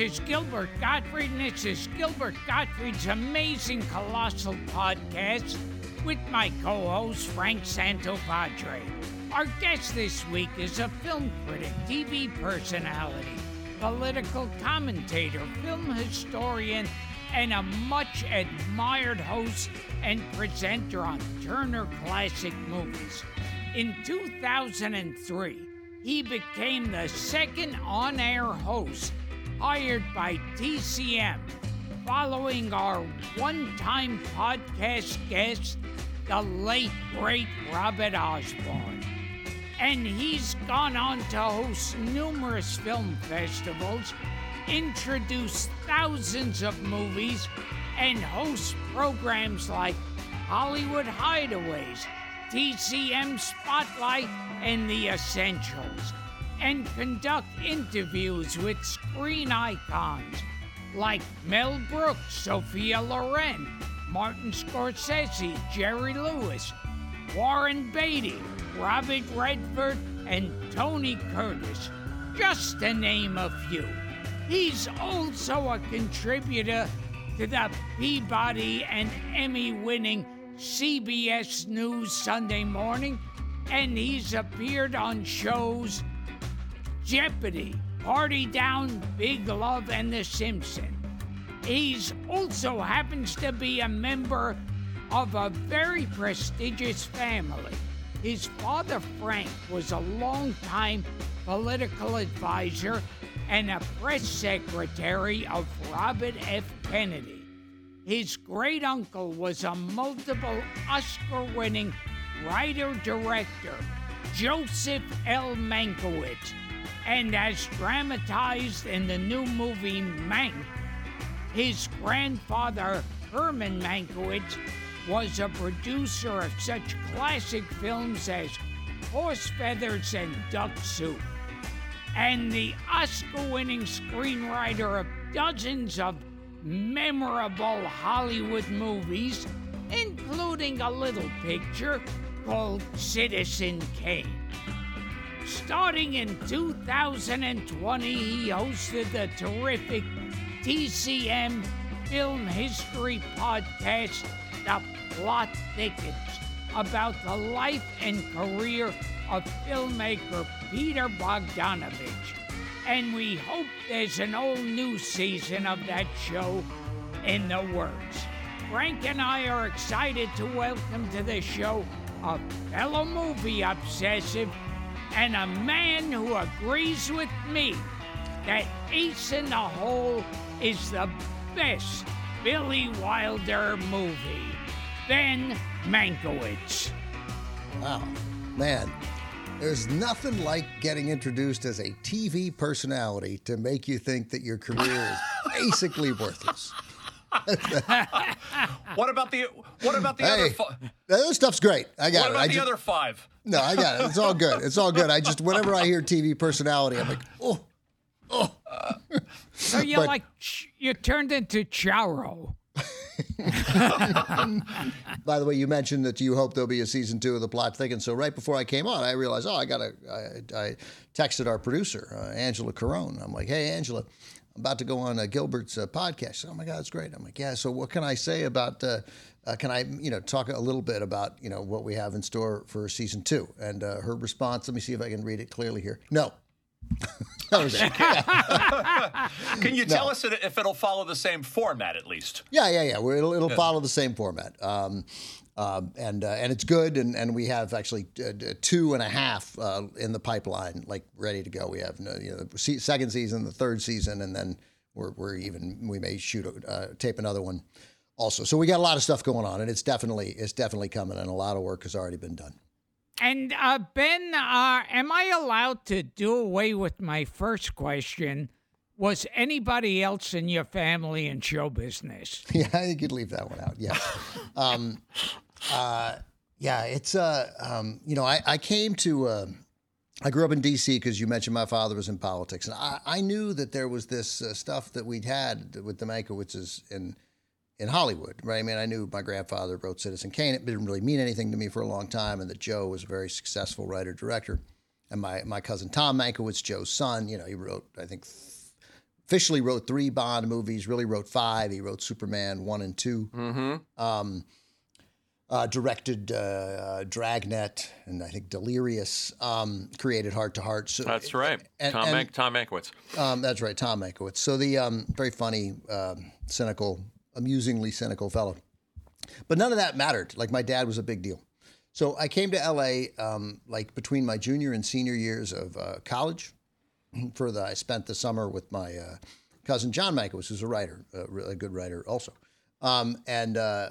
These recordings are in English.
Is Gilbert Gottfried, and this is Gilbert Gottfried's amazing colossal podcast with my co host, Frank Santopadre. Our guest this week is a film critic, TV personality, political commentator, film historian, and a much admired host and presenter on Turner Classic Movies. In 2003, he became the second on air host hired by TCM following our one time podcast guest, the late great Robert Osborne. And he's gone on to host numerous film festivals, introduce thousands of movies, and host programs like Hollywood Hideaways, TCM Spotlight, and The Essentials and conduct interviews with screen icons like Mel Brooks, Sophia Loren, Martin Scorsese, Jerry Lewis, Warren Beatty, Robert Redford, and Tony Curtis, just to name a few. He's also a contributor to the Peabody and Emmy winning CBS News Sunday Morning, and he's appeared on shows Jeopardy, Party Down, Big Love, and The Simpsons. He's also happens to be a member of a very prestigious family. His father, Frank, was a longtime political advisor and a press secretary of Robert F. Kennedy. His great uncle was a multiple Oscar winning writer director, Joseph L. Mankiewicz and as dramatized in the new movie Mank, his grandfather, Herman Mankiewicz, was a producer of such classic films as Horse Feathers and Duck Soup, and the Oscar winning screenwriter of dozens of memorable Hollywood movies, including a little picture called Citizen Kane. Starting in 2020, he hosted the terrific TCM Film History podcast, The Plot Thickens, about the life and career of filmmaker Peter Bogdanovich. And we hope there's an all new season of that show in the works. Frank and I are excited to welcome to the show a fellow movie obsessive and a man who agrees with me that Ace in the Hole is the best Billy Wilder movie. Ben Mankiewicz. Wow, man, there's nothing like getting introduced as a TV personality to make you think that your career is basically worthless. what about the what about the Hey, other five? that stuff's great. I got What it. about I the just- other five? No, I got it. It's all good. It's all good. I just whenever I hear TV personality, I'm like, oh, oh. So you But- like you turned into Charo. By the way, you mentioned that you hope there'll be a season two of the plot thickens. So right before I came on, I realized, oh, I got to. I, I texted our producer, uh, Angela Carone. I'm like, hey, Angela, I'm about to go on uh, Gilbert's uh, podcast. Said, oh my God, it's great. I'm like, yeah. So what can I say about? Uh, uh, can I, you know, talk a little bit about, you know, what we have in store for season two? And uh, her response. Let me see if I can read it clearly here. No. that was it. Can you tell us if it'll follow the same format at least? Yeah, yeah, yeah. It'll, it'll follow the same format. Um, Um, and uh, and it's good, and, and we have actually uh, two and a half uh, in the pipeline, like ready to go. We have you know the second season, the third season, and then we're, we're even we may shoot uh, tape another one also. So we got a lot of stuff going on, and it's definitely it's definitely coming, and a lot of work has already been done. And uh, Ben, uh, am I allowed to do away with my first question? Was anybody else in your family in show business? Yeah, you could leave that one out. Yeah. um, uh, yeah, it's uh, um, you know, I, I came to. Uh, I grew up in D.C. because you mentioned my father was in politics, and I, I knew that there was this uh, stuff that we'd had with the Mankiewicz in in Hollywood, right? I mean, I knew my grandfather wrote Citizen Kane. It didn't really mean anything to me for a long time, and that Joe was a very successful writer director. And my my cousin Tom Mankiewicz, Joe's son, you know, he wrote I think officially wrote three Bond movies. Really wrote five. He wrote Superman one and 2 mm-hmm. um, uh, directed uh, uh, Dragnet and I think Delirious, um, created Heart to Heart. So, that's right. And, Tom, and, Tom Mankiewicz. Um, that's right, Tom Mankiewicz. So the um, very funny, um, cynical, amusingly cynical fellow. But none of that mattered. Like my dad was a big deal. So I came to LA um, like between my junior and senior years of uh, college. For the I spent the summer with my uh, cousin John Mankiewicz, who's a writer, a really good writer also. Um, and uh,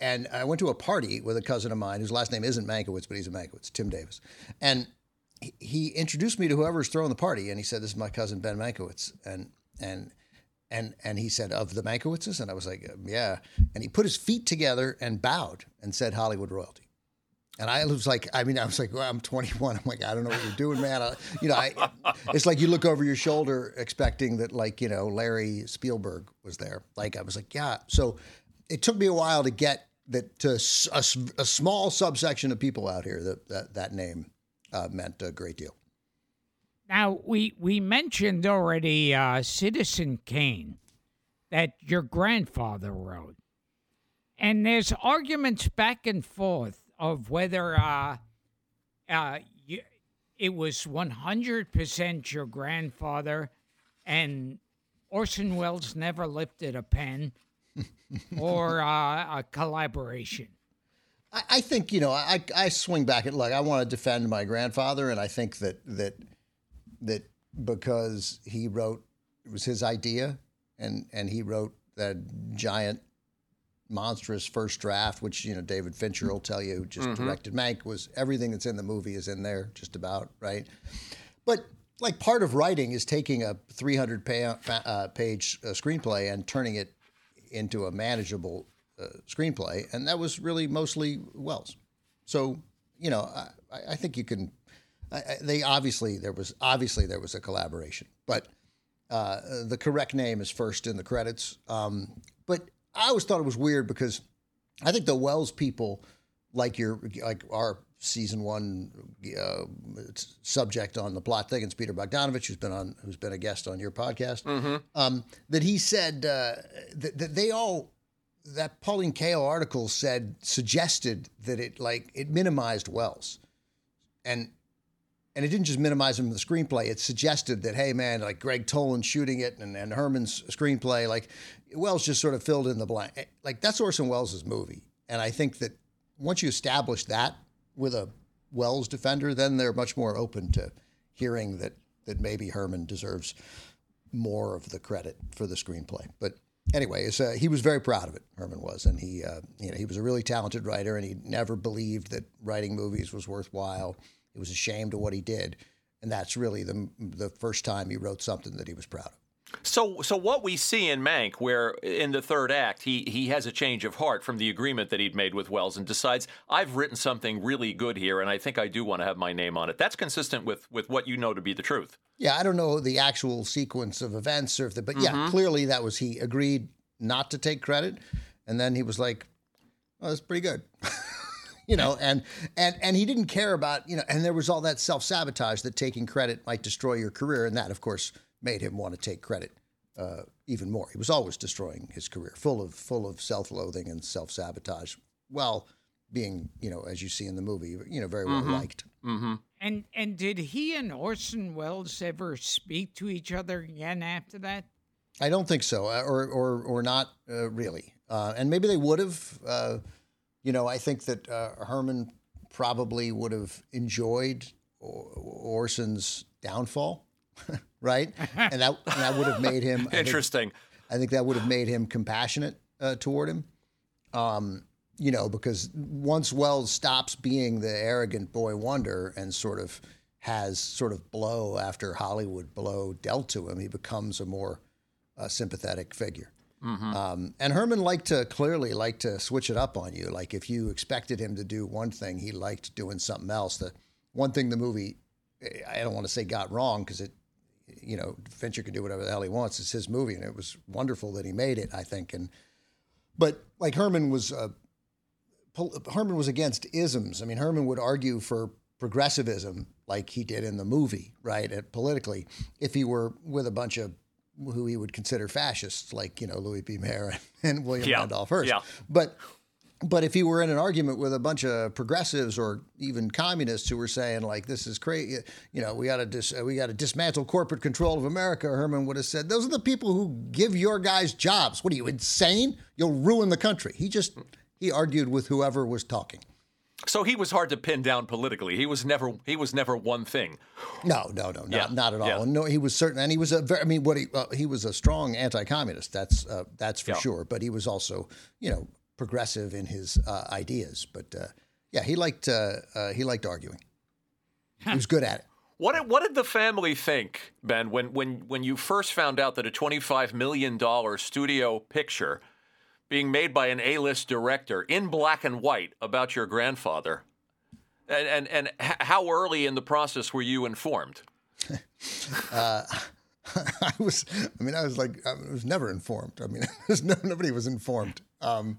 and I went to a party with a cousin of mine whose last name isn't Mankiewicz, but he's a Mankiewicz, Tim Davis. And he introduced me to whoever's throwing the party, and he said, "This is my cousin Ben Mankiewicz." And and and and he said, "Of the Mankiewiczes," and I was like, "Yeah." And he put his feet together and bowed and said, "Hollywood royalty." And I was like, I mean, I was like, well, I'm 21. I'm like, I don't know what you're doing, man. I, you know, I, it's like you look over your shoulder expecting that, like, you know, Larry Spielberg was there. Like, I was like, yeah. So it took me a while to get that to a, a small subsection of people out here that that, that name uh, meant a great deal. Now we we mentioned already uh, Citizen Kane that your grandfather wrote, and there's arguments back and forth of whether uh, uh, you, it was 100% your grandfather and Orson Welles never lifted a pen or uh, a collaboration? I, I think you know I, I swing back at like I want to defend my grandfather, and I think that that that because he wrote it was his idea, and and he wrote that giant monstrous first draft, which you know David Fincher will tell you, who just mm-hmm. directed Mank, was everything that's in the movie is in there, just about right. But like part of writing is taking a 300 pay, uh, page uh, screenplay and turning it into a manageable uh, screenplay, and that was really mostly Welles So you know, I, I think you can. I, they obviously there was obviously there was a collaboration, but uh, the correct name is first in the credits. Um, but I always thought it was weird because I think the Welles people, like your like our season one uh, subject on the plot thickens, Peter Bogdanovich, who's been on, who's been a guest on your podcast, mm-hmm. um, that he said uh, that, that they all that Pauline Kael article said suggested that it like it minimized Welles, and and it didn't just minimize him in the screenplay. It suggested that hey man, like Gregg Toland shooting it and, and Herman's screenplay, like Welles just sort of filled in the blank. Like that's Orson Welles' movie, and I think that once you establish that with a Welles defender, then they're much more open to hearing that that maybe Herman deserves more of the credit for the screenplay. But anyway, uh, he was very proud of it. Herman was, and he uh, you know he was a really talented writer, and he never believed that writing movies was worthwhile. He was ashamed of what he did, and that's really the the first time he wrote something that he was proud of. So, so what we see in Mank, where in the third act he he has a change of heart from the agreement that he'd made with Welles and decides I've written something really good here, and I think I do want to have my name on it. That's consistent with with what you know to be the truth. Yeah, I don't know the actual sequence of events or if the, but mm-hmm. yeah, clearly that was he agreed not to take credit, and then he was like, "Oh, that's pretty good." you know, and and and he didn't care about you know, and there was all that self sabotage that taking credit might destroy your career, and that, of course, made him want to take credit uh, even more. He was always destroying his career, full of full of self-loathing and self-sabotage, while being, you know, as you see in the movie, you know, very well mm-hmm. liked. Mm-hmm. And and did he and Orson Welles ever speak to each other again after that? I don't think so, uh, or or or not uh, really. Uh, and maybe they would have. You know, I think that uh, Herman probably would have enjoyed Orson's downfall, right? And that and that would have made him I interesting. Think, I think that would have made him compassionate uh, toward him. Um, you know, because once Welles stops being the arrogant boy wonder and sort of has sort of blow after Hollywood blow dealt to him, he becomes a more uh, sympathetic figure. Mm-hmm. Um, and Herman liked to clearly like to switch it up on you. Like if you expected him to do one thing, he liked doing something else. The one thing the movie, I don't want to say got wrong because it, you know, Fincher can do whatever the hell he wants. It's his movie, and it was wonderful that he made it. I think, and but like Herman was, uh, Herman was against isms. I mean, Herman would argue for progressivism like he did in the movie, right? At, politically, if he were with a bunch of who he would consider fascists, like you know Louis B. Mayer and William yeah. Randolph Hearst. Yeah. But but if he were in an argument with a bunch of progressives or even communists who were saying like this is crazy, you know, we got to dis- uh, we got to dismantle corporate control of America, Herman would have said those are the people who give your guys jobs. What are you insane? You'll ruin the country. He just he argued with whoever was talking. So he was hard to pin down politically. He was never he was never one thing. No, no, no, not, yeah. not at all. Yeah. No, he was certain, and he was a very. I mean, what he uh, he was a strong anti-communist. That's uh, that's for yeah. sure. But he was also, you know, progressive in his uh, ideas. But uh, yeah, he liked uh, uh, he liked arguing. He was good at it. What did, what did the family think, Ben, when, when, when you first found out that a $25 million studio picture being made by an A-list director in black and white about your grandfather. And and, and how early in the process were you informed? uh, I was. I mean, I was like, I was never informed. I mean, no, nobody was informed. Um,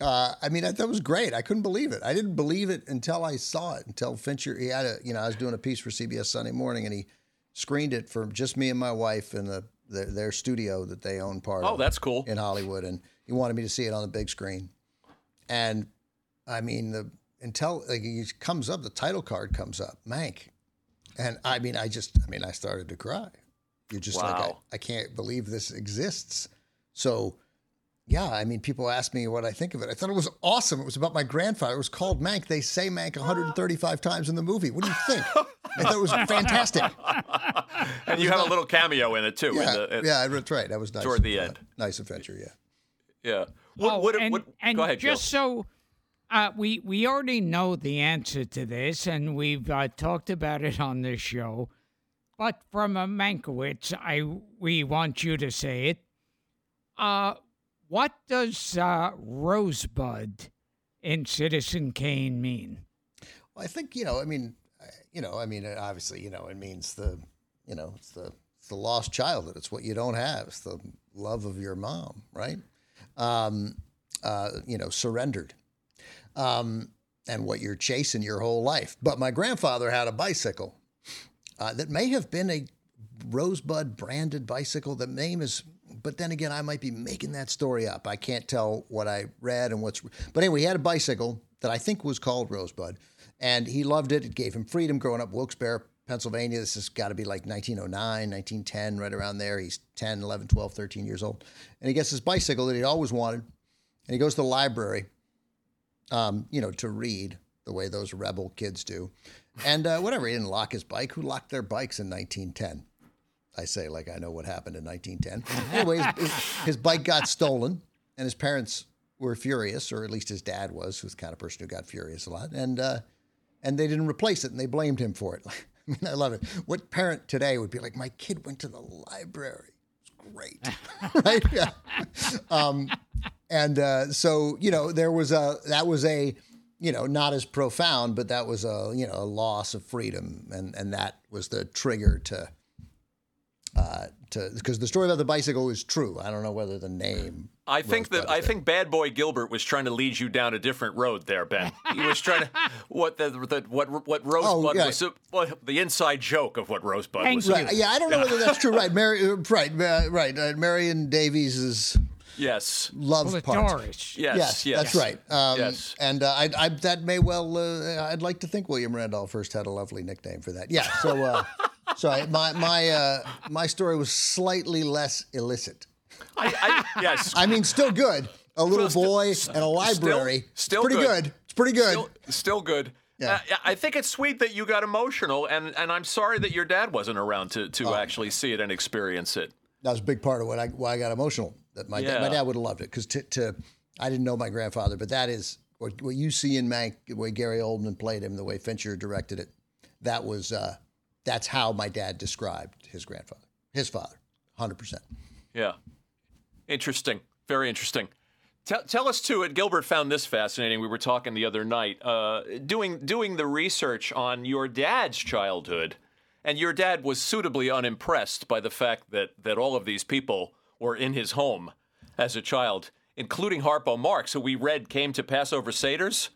uh, I mean, that was great. I couldn't believe it. I didn't believe it until I saw it. Until Fincher, he had a. You know, I was doing a piece for CBS Sunday Morning, and he screened it for just me and my wife in the, the their studio that they own part oh, of. Oh, that's cool. In Hollywood, and he wanted me to see it on the big screen. And I mean, the until like it comes up, the title card comes up, Mank. And I mean, I just, I mean, I started to cry. You're just wow. like, I, I can't believe this exists. So, yeah, I mean, people ask me what I think of it. I thought it was awesome. It was about my grandfather. It was called Mank. They say Mank 135 times in the movie. What do you think? I thought it was fantastic. and you have a little cameo in it too. Yeah, the, yeah, that's right. That was nice. Toward the end, nice adventure. Yeah. Yeah. What, oh, what, and, what, and go ahead, just Joe. so uh, we we already know the answer to this, and we've uh, talked about it on this show. But from a Mankiewicz, I we want you to say it. Uh, what does uh, Rosebud in Citizen Kane mean? Well, I think you know. I mean, you know. I mean, obviously, you know, it means the, you know, it's the it's the lost childhood. It's what you don't have. It's the love of your mom, right? Um, uh, you know, surrendered, um, and what you're chasing your whole life. But my grandfather had a bicycle uh, that may have been a Rosebud branded bicycle. The name is, but then again, I might be making that story up. I can't tell what I read and what's. But anyway, he had a bicycle that I think was called Rosebud, and he loved it. It gave him freedom growing up Wilkes-Barre, Pennsylvania. This has got to be like 1909, 1910, right around there. He's 10, 11, 12, 13 years old. And he gets his bicycle that he'd always wanted. And he goes to the library, um, you know, to read the way those rebel kids do. And uh, whatever, he didn't lock his bike. Who locked their bikes in 1910? I say like I know what happened in 1910. Anyways, his, his bike got stolen, and his parents were furious, or at least his dad was, who's the kind of person who got furious a lot. And uh, and they didn't replace it, and they blamed him for it. I mean, I love it. What parent today would be like, my kid went to the library. It's great, right? Yeah. Um, and uh, so you know, there was a that was a you know not as profound, but that was a you know a loss of freedom, and and that was the trigger to uh, to because the story about the bicycle is true. I don't know whether the name. I think that I think Bad Boy Gilbert was trying to lead you down a different road there, Ben. He was trying to what the, the what what Rosebud oh, yeah. was what, the inside joke of what Rosebud Thank was. Right. Yeah, I don't know whether that's true. Right, Mary. Uh, right, uh, right. Uh, Marion Davies is. Yes. Love well, part. Doris. Yes, yes, yes. That's right. Um, yes. And uh, I, I, that may well, uh, I'd like to think William Randolph Hearst had a lovely nickname for that. Yeah. So, uh, so I, my my uh, my story was slightly less illicit. I, I, yes. I mean, still good, a little Still- boy, still- and a library. still it's pretty good. good. It's pretty good. Still, still good. Yeah. Uh, I think it's sweet that you got emotional, and, and I'm sorry that your dad wasn't around to, to Oh. actually see it and experience it. that was a big part of what I why I got emotional. That my dad, my dad would have loved it because to, to I didn't know my grandfather, but that is what what you see in Mank, the way Gary Oldman played him, the way Fincher directed it. That was uh, that's how my dad described his grandfather, his father, hundred percent. Yeah. Interesting. Very interesting. Tell, tell us too. It Gilbert found this fascinating. We were talking the other night, uh, doing doing the research on your dad's childhood, and your dad was suitably unimpressed by the fact that that all of these people were in his home as a child, including Harpo Marx, who we read came to Passover Seder's.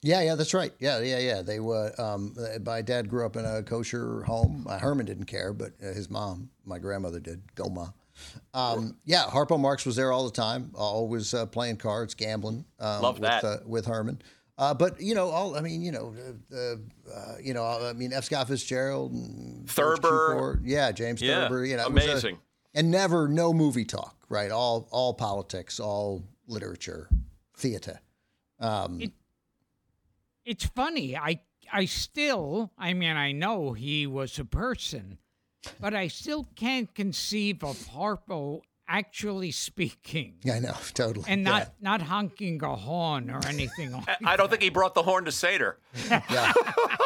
Yeah, yeah, that's right. Yeah, yeah, yeah. They were. Um, my dad grew up in a kosher home. Herman didn't care, but uh, his mom, my grandmother, did. Go, Goma. Um, yeah, Harpo Marx was there all the time, always uh, playing cards, gambling. Um, Love with, that. Uh, with Herman. Uh, but you know, all I mean, you know, uh, uh, you know, I mean, F. Scott Fitzgerald, and Thurber. Cukor, yeah, James Yeah, Thurber, you know, it was a- amazing. and never no movie talk, right? All all politics, all literature, theater. Um, It's funny. I I still, I mean, I know he was a person, but I still can't conceive of Harpo actually speaking Yeah, I know, totally, and Yeah. not not honking a horn or anything like I don't think he brought the horn to Seder. Yeah.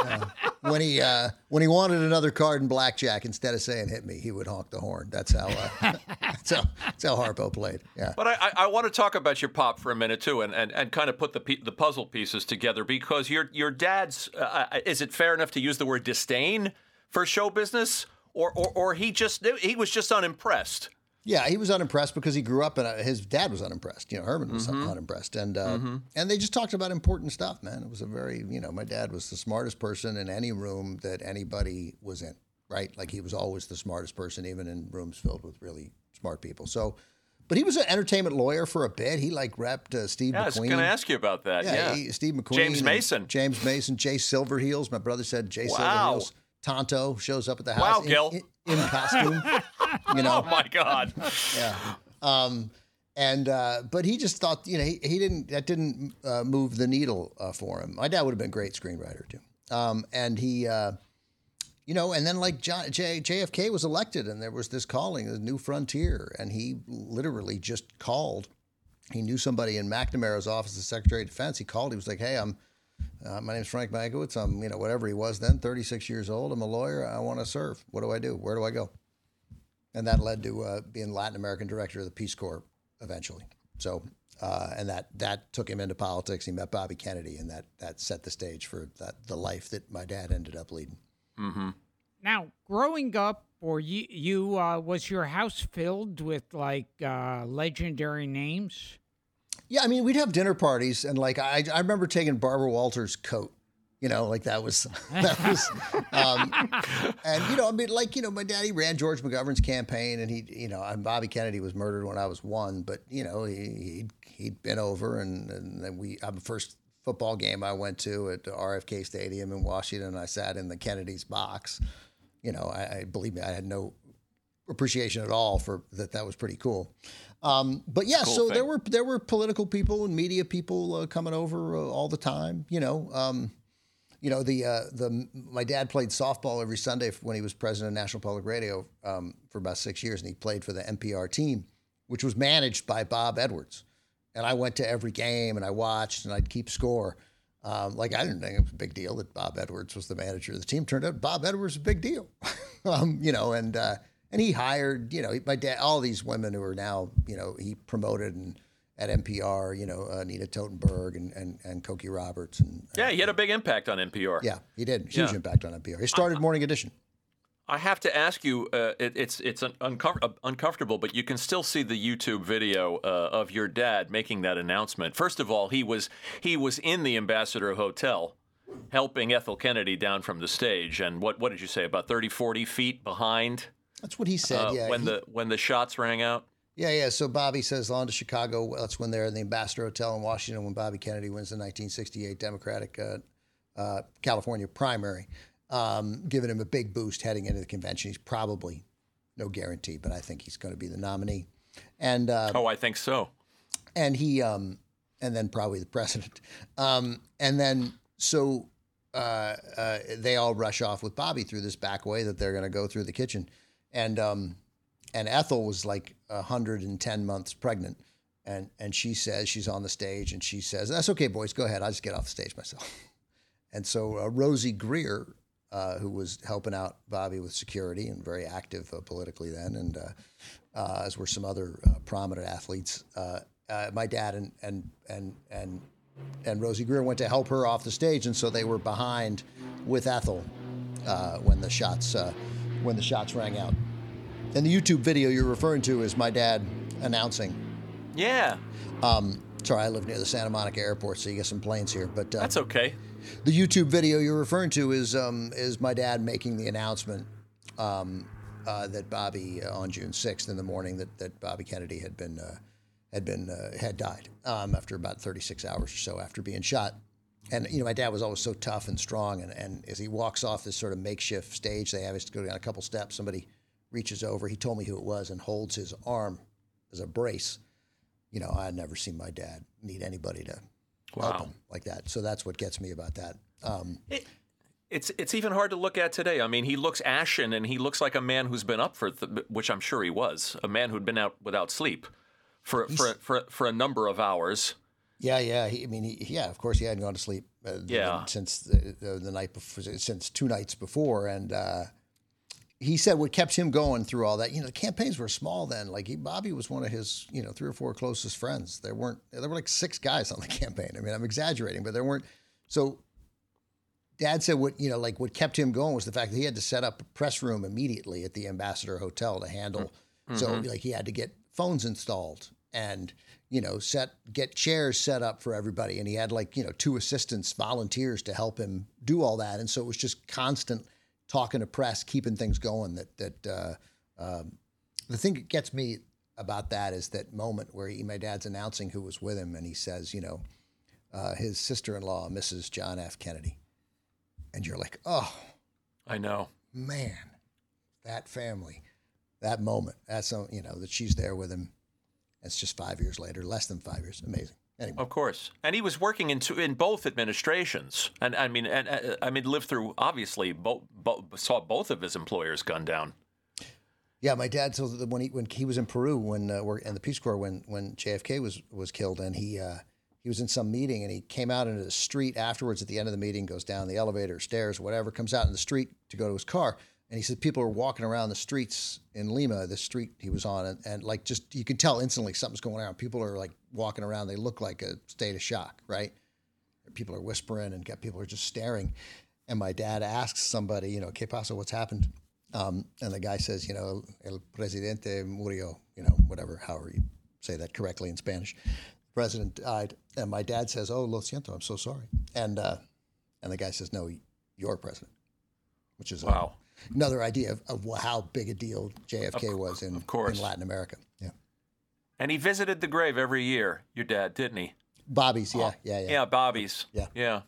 Yeah. When he uh, when he wanted another card in blackjack, instead of saying "hit me," he would honk the horn. That's how uh, that's how that's how Harpo played. Yeah. But I, I, I want to talk about your pop for a minute too, and, and, and kind of put the pe- the puzzle pieces together because your your dad's uh, uh, is it fair enough to use the word disdain for show business, or or, or he just he was just unimpressed. Yeah, he was unimpressed because he grew up and uh, his dad was unimpressed. You know, Herman was Mm-hmm. unimpressed, and uh, and they just talked about important stuff. Man, it was a very you know, my dad was the smartest person in any room that anybody was in. Right, like he was always the smartest person, even in rooms filled with really smart people. So, but he was an entertainment lawyer for a bit. He like repped uh, Steve Yeah, I was going to ask you about that. Yeah, Yeah, he- Steve McQueen, James Mason. James Mason, Jay Silverheels. My brother said Jay Wow. Silverheels. Tonto shows up at the Wow, house in, Gil. in, in costume. you know, Oh my God! yeah. Um, and uh, but he just thought, you know, he, he didn't that didn't uh, move the needle uh, for him. My dad would have been a great screenwriter too. Um, and he, uh, you know, and then like John, J, JFK was elected, and there was this calling, a new frontier, and he literally just called. He knew somebody in McNamara's office, the Secretary of Defense. He called. He was like, "Hey, I'm." Uh, my is Frank Mankiewicz. I'm, you know, whatever he was then, 36 years old. I'm a lawyer. I want to serve. What do I do? Where do I go? and that led to uh, being Latin American director of the Peace Corps eventually. So, uh, and that that took him into politics. He met Bobby Kennedy, and that that set the stage for that the life that my dad ended up leading. Mm-hmm. Now, growing up, or you, you uh, was your house filled with like uh, legendary names? Yeah, I mean, we'd have dinner parties, and like I, I remember taking Barbara Walters' coat. You know, like that was that was, um, and you know, I mean, like you know, my daddy ran George McGovern's campaign, and he, you know, and Bobby Kennedy was murdered when I was one, but you know, he he'd, he'd been over, and and then we, uh, the first football game I went to at RFK Stadium in Washington, I sat in the Kennedy's box. You know, I, I believe me, I had no appreciation at all for that. That was pretty cool. Um, but yeah, Cool so thing. there were there were political people and media people uh, coming over uh, all the time. You know, um, you know the uh, the my dad played softball every Sunday when he was president of National Public Radio um, for about six years, and he played for the NPR team, which was managed by Bob Edwards. And I went to every game and I watched and I'd keep score. Um, like I didn't think it was a big deal that Bob Edwards was the manager of the team. Turned out Bob Edwards was a big deal, um, you know. And uh, and he hired, you know, my dad, all these women who are now, you know, he promoted and at NPR, you know, uh, Nina Totenberg and and and Cokie Roberts and Yeah, he had a big impact on NPR. yeah, he did huge Yeah. impact on NPR. He started Morning Edition. I have to ask you, uh, it, it's it's un- uncom- uh, uncomfortable, but you can still see the YouTube video uh, of your dad making that announcement. First of all, he was he was in the Ambassador Hotel, helping Ethel Kennedy down from the stage, and what what did you say about 30, 40 feet behind That's what he said. uh, yeah, when he- the when the shots rang out? Yeah, yeah. So Bobby says on to Chicago. That's when they're in the Ambassador Hotel in Washington when Bobby Kennedy wins the 1968 Democratic uh, uh, California primary, um, giving him a big boost heading into the convention. He's probably no guarantee, but I think he's going to be the nominee. And uh, Oh, I think so. and he um, and then probably the president, um, and then so uh, uh, they all rush off with Bobby through this back way that they're going to go through the kitchen, and um, and Ethel was like hundred and ten months pregnant, and and she says she's on the stage and she says that's okay, boys, go ahead, I'll just get off the stage myself, and so uh, Rosey Grier. Uh, who was helping out Bobby with security and very active uh, politically then, and uh, uh, as were some other uh, prominent athletes. My dad and and and and and Rosey Grier went to help her off the stage, and so they were behind with Ethel when the shots when the shots rang out. And the YouTube video you're referring to is my dad announcing. Yeah, Um, sorry, I live near the Santa Monica airport, so you get some planes here. But uh, that's okay. the YouTube video you're referring to is um, is my dad making the announcement um, uh, that Bobby uh, on June 6th in the morning that, that Bobby Kennedy had been uh, had been uh, had died um, after about 36 hours or so after being shot. And you know, my dad was always so tough and strong, and, and as he walks off this sort of makeshift stage, they have us to go down a couple steps. Somebody reaches over. He told me who it was and holds his arm as a brace. You know, I'd never seen my dad need anybody to help him like that. So that's what gets me about that. Um, It's it's even hard to look at today. I mean, he looks ashen and he looks like a man who's been up for, th- which I'm sure he was, a man who'd been out without sleep for for for, for a number of hours. Yeah, yeah. He, I mean, he, yeah. Of course, he hadn't gone to sleep. Uh, Yeah. Since the, the, the night before, since two nights before, and uh, he said what kept him going through all that. You know, the campaigns were small then. Like he, Bobby was one of his, you know, three or four closest friends. There weren't. There were like six guys on the campaign. I mean, I'm exaggerating, but there weren't. So, Dad said what you know, like what kept him going was the fact that he had to set up a press room immediately at the Ambassador Hotel to handle. So, like, he had to get phones installed and you know set get chairs set up for everybody, and he had like you know two assistants, volunteers to help him do all that, and so it was just constant talking to press, keeping things going. That that uh, um, the thing that gets me about that is that moment where he, my dad's announcing who was with him, and he says, you know, uh, his sister-in-law, Mrs. John F. Kennedy, and you're like, oh I know. man, that family, that moment, that's you know that she's there with him. It's just five years later, less than five years. Amazing. Anyway, Of course, and he was working in two, in both administrations, and I mean, and uh, I mean, lived through obviously both, bo- saw both of his employers gunned down. yeah, my dad told that when he when he was in Peru when uh, in the Peace Corps when when JFK was was killed, and he uh, he was in some meeting, and he came out into the street afterwards. At the end of the meeting, goes down the elevator, stairs, whatever, comes out in the street to go to his car, and he said people are walking around the streets in Lima, the street he was on, and, and like just you can tell instantly something's going on. People are like walking around; they look like a state of shock, right? people are whispering and people are just staring. And my dad asks somebody, you know, ¿Qué pasa? What's happened? Um, and the guy says, you know, el presidente murió, you know, whatever, however you say that correctly in Spanish. The president died. And my dad says, oh, lo siento, I'm so sorry. And, uh, and the guy says, no, your president, which is a- Wow. Another idea of, of how big a deal JFK was in, course. in Latin America. Yeah. And he visited the grave every year. Your dad, didn't he? Bobby's, yeah, yeah, yeah. Yeah, Bobby's. Yeah. yeah,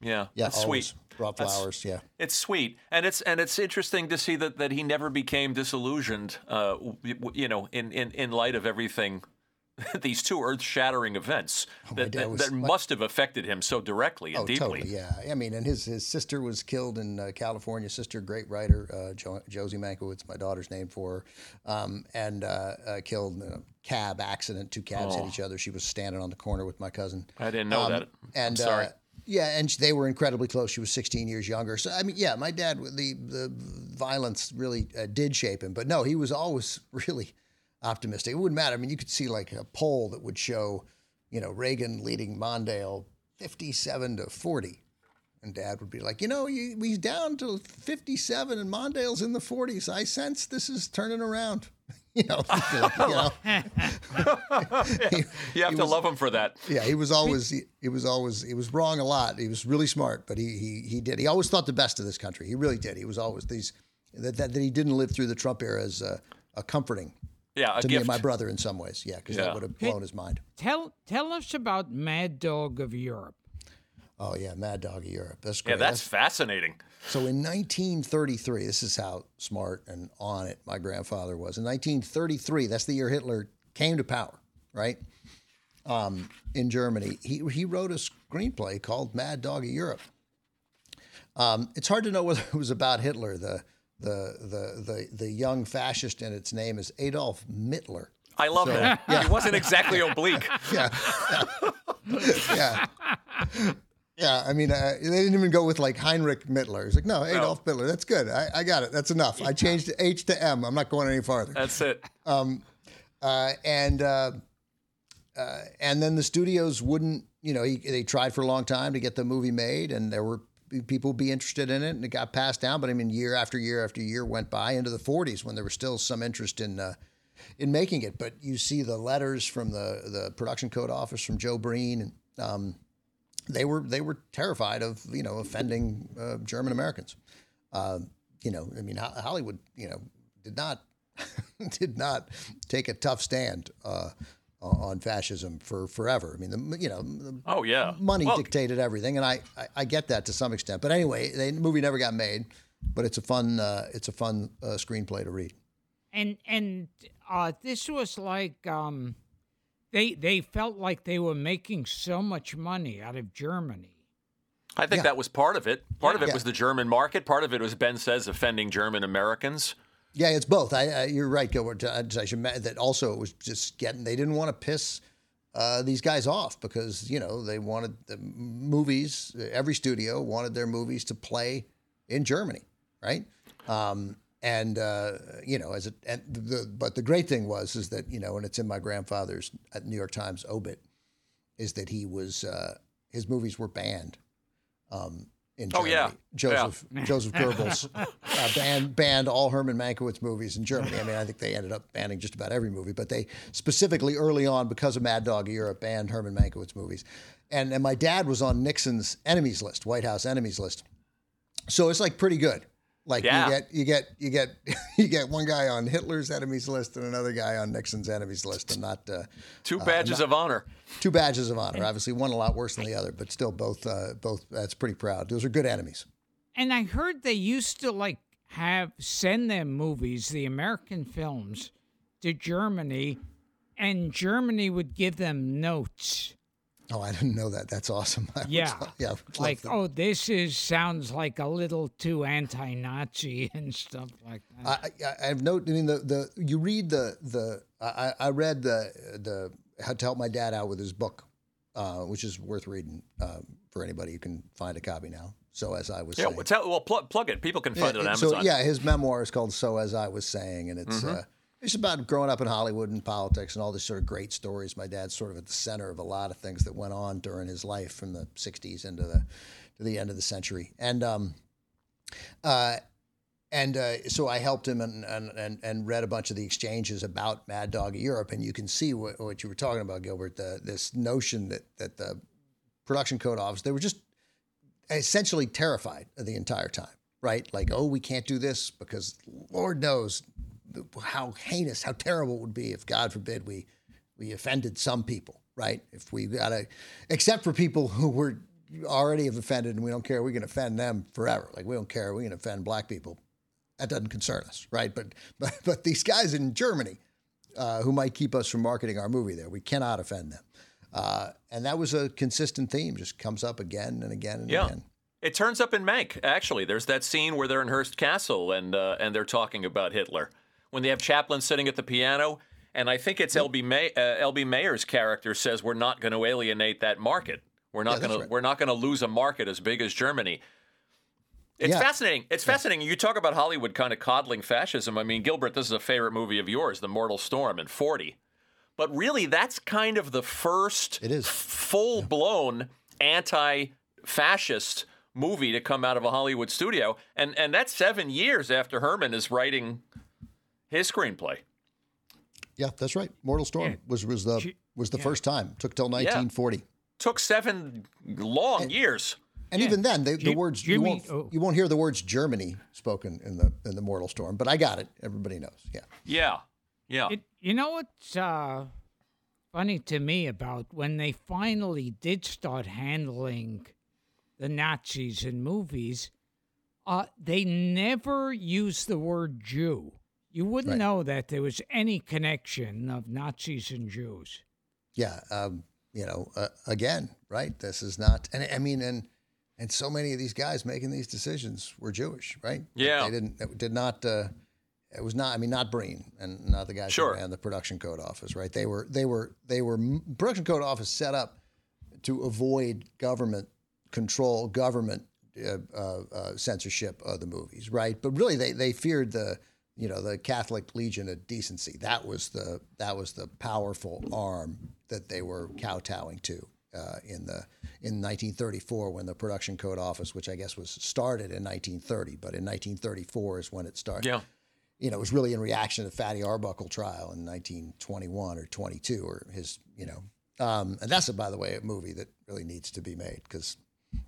yeah. Yeah, That's sweet. Brought That's- flowers, yeah. It's sweet, and it's and it's interesting to see that, that he never became disillusioned. Uh, w- w- you know, in, in, in light of everything, these two earth-shattering events Oh, that, that, was- that my- must have affected him so directly and Oh, deeply. totally. Yeah. I mean, and his his sister was killed in uh, California. Sister, great writer, uh, jo- Josie Mankiewicz, my daughter's name for her, um, and uh, uh, killed in a cab accident. Two cabs hit each other. She was standing on the corner with my cousin. I didn't know Um, that. And I'm sorry. Uh, yeah, and they were incredibly close. She was 16 years younger. So I mean, yeah, my dad, the the violence really uh, did shape him. But no, he was always really optimistic. It wouldn't matter. I mean, you could see like a poll that would show, you know, Reagan leading Mondale 57 to 40. And dad would be like, you know, he- he's down to 57 and Mondale's in the 40s. I sense this is turning around. You know, like, you know. He- you have to was- love him for that. yeah, he was always he, he was always he was wrong a lot. He was really smart, but he he he did. He always thought the best of this country. He really did. He was always these that that, that he didn't live through the Trump era as a, a comforting Yeah, a to me and my brother in some ways. Yeah, because Yeah. that would have blown his mind. Tell tell us about Mad Dog of Europe. Oh yeah, Mad Dog of Europe. That's great. yeah, that's fascinating. So in 1933, this is how smart and on it my grandfather was. In 1933, that's the year Hitler came to power, right? um, in Germany. He he wrote a screenplay called Mad Dog of Europe. Um, it's hard to know whether it was about Hitler. The the the the the young fascist in its name is Adolf Mittler. I love So, that. It wasn't exactly oblique. Yeah, yeah, yeah. I mean, uh, they didn't even go with like Heinrich Mittler. He's like no, Adolf Mittler. That's good. I, I got it. That's enough. I changed H to M. I'm not going any farther. That's it. Um, uh, and uh, uh, and then the studios wouldn't. You know, he, they tried for a long time to get the movie made, and there were people be interested in it, and it got passed down. But I mean, year after year after year went by into the 40s when there was still some interest in. Uh, in making it, but you see the letters from the, the production code office from Joe Breen, and um, they were they were terrified of you know offending uh, German Americans. Uh, you know, I mean, Hollywood, you know, did not did not take a tough stand uh, on fascism for forever. I mean, the you know, the Oh yeah. money Well, dictated everything, and I, I I get that to some extent. But anyway, the movie never got made, but it's a fun uh, it's a fun uh, screenplay to read. and and uh, this was like um, they they felt like they were making so much money out of Germany. I think Yeah. that was part of it. Part of it Yeah. was the German market. Part of it was Ben says offending German Americans. Yeah, it's both. I, I you're right, Gilbert. I, I should that also it was just getting. They didn't want to piss uh, these guys off because you know they wanted the movies. Every studio wanted their movies to play in Germany, right? Um, and uh, you know, as it and the but the great thing was is that you know, and it's in my grandfather's at New York Times obit, is that he was uh, his movies were banned. Um, in Oh, Germany. yeah. Joseph Joseph Goebbels uh, banned banned all Herman Mankiewicz movies in Germany. I mean, I think they ended up banning just about every movie, but they specifically early on because of Mad Dog Europe banned Herman Mankiewicz movies. And and my dad was on Nixon's enemies list, White House enemies list. So it's like pretty good. Like Yeah. you get you get you get you get one guy on Hitler's enemies list and another guy on Nixon's enemies list, and not uh, Two badges of honor. Two badges of honor. Obviously, one a lot worse than the other, but still both uh, both. That's pretty proud. Those are good enemies. And I heard they used to like have send them movies, the American films, to Germany, and Germany would give them notes. Oh, I didn't know that. That's awesome. I Yeah. yeah. Would love Like, oh, this is sounds like a little too anti-Nazi and stuff like that. I, I, I've noted. I mean, the, the you read the the I, I read the the how to help my dad out with his book, uh, which is worth reading uh, for anybody who can find a copy now. So as I was Yeah, saying, well, tell, well plug, plug it. People can find it on so Amazon. yeah, his memoir is called "So as I Was Saying," and it's uh, it's about growing up in Hollywood and politics and all these sort of great stories. My dad's sort of at the center of a lot of things that went on during his life from the '60s into the to the end of the century, and um, uh, and uh, so I helped him and, and, and, read a bunch of the exchanges about Mad Dog Europe, and you can see what, what you were talking about, Gilbert. The, this notion that that the production code office they were just essentially terrified the entire time, right? Like, oh, we can't do this because Lord knows how heinous, how terrible it would be if, God forbid, we we offended some people, right? If we got to, except for people who were already have offended and we don't care, we can offend them forever. Like we don't care, we can offend black people. That doesn't concern us, right? But but but these guys in Germany uh, who might keep us from marketing our movie there, we cannot offend them. Uh, and that was a consistent theme, just comes up again and again and Yeah. again. It turns up in Mank. Actually, there's that scene where they're in Hearst Castle and uh, and they're talking about Hitler when they have Chaplin sitting at the piano. And I think it's LB May, uh, LB Mayer's character says we're not going to alienate that market. We're not Yeah, going right. to we're not going to lose a market as big as Germany. It's Yeah. fascinating. It's fascinating. You talk about Hollywood kind of coddling fascism. I mean, Gilbert, this is a favorite movie of yours, The Mortal Storm, in 40. But really, that's kind of the first It is. full blown anti fascist movie to come out of a Hollywood studio. And, and that's seven years after Herman is writing his screenplay. Yeah, that's right. Mortal Storm Yeah. was was the was the yeah. first time. Took till 1940. Took seven long years. And even then, they, the Jim- words you won't oh. you won't hear the words Germany spoken in the in the Mortal Storm. But I got it. Everybody knows. Yeah. Yeah. Yeah. It, you know what's uh, funny to me about when they finally did start handling the Nazis in movies? Uh, they never used the word Jew. You wouldn't Right. know that there was any connection of Nazis and Jews. Yeah. Um, you know, uh, again, right? This is not, and I mean, and and so many of these guys making these decisions were Jewish, right? Yeah. they didn't, it did not. Uh, it was not. I mean, not Breen and not the guys Sure. who ran the production code office, right? They were, they were, they were production code office set up to avoid government control, government uh, uh, uh, censorship of the movies, right? But really, they they feared the you know the Catholic Legion of Decency. That was the that was the powerful arm that they were kowtowing to uh, in the in 1934 when the Production Code Office, which I guess was started in 1930, but in 1934 is when it started Yeah. you know, it was really in reaction to the Fatty Arbuckle trial in 1921 or 22, or his, you know, um, and that's a, by the way, a movie that really needs to be made because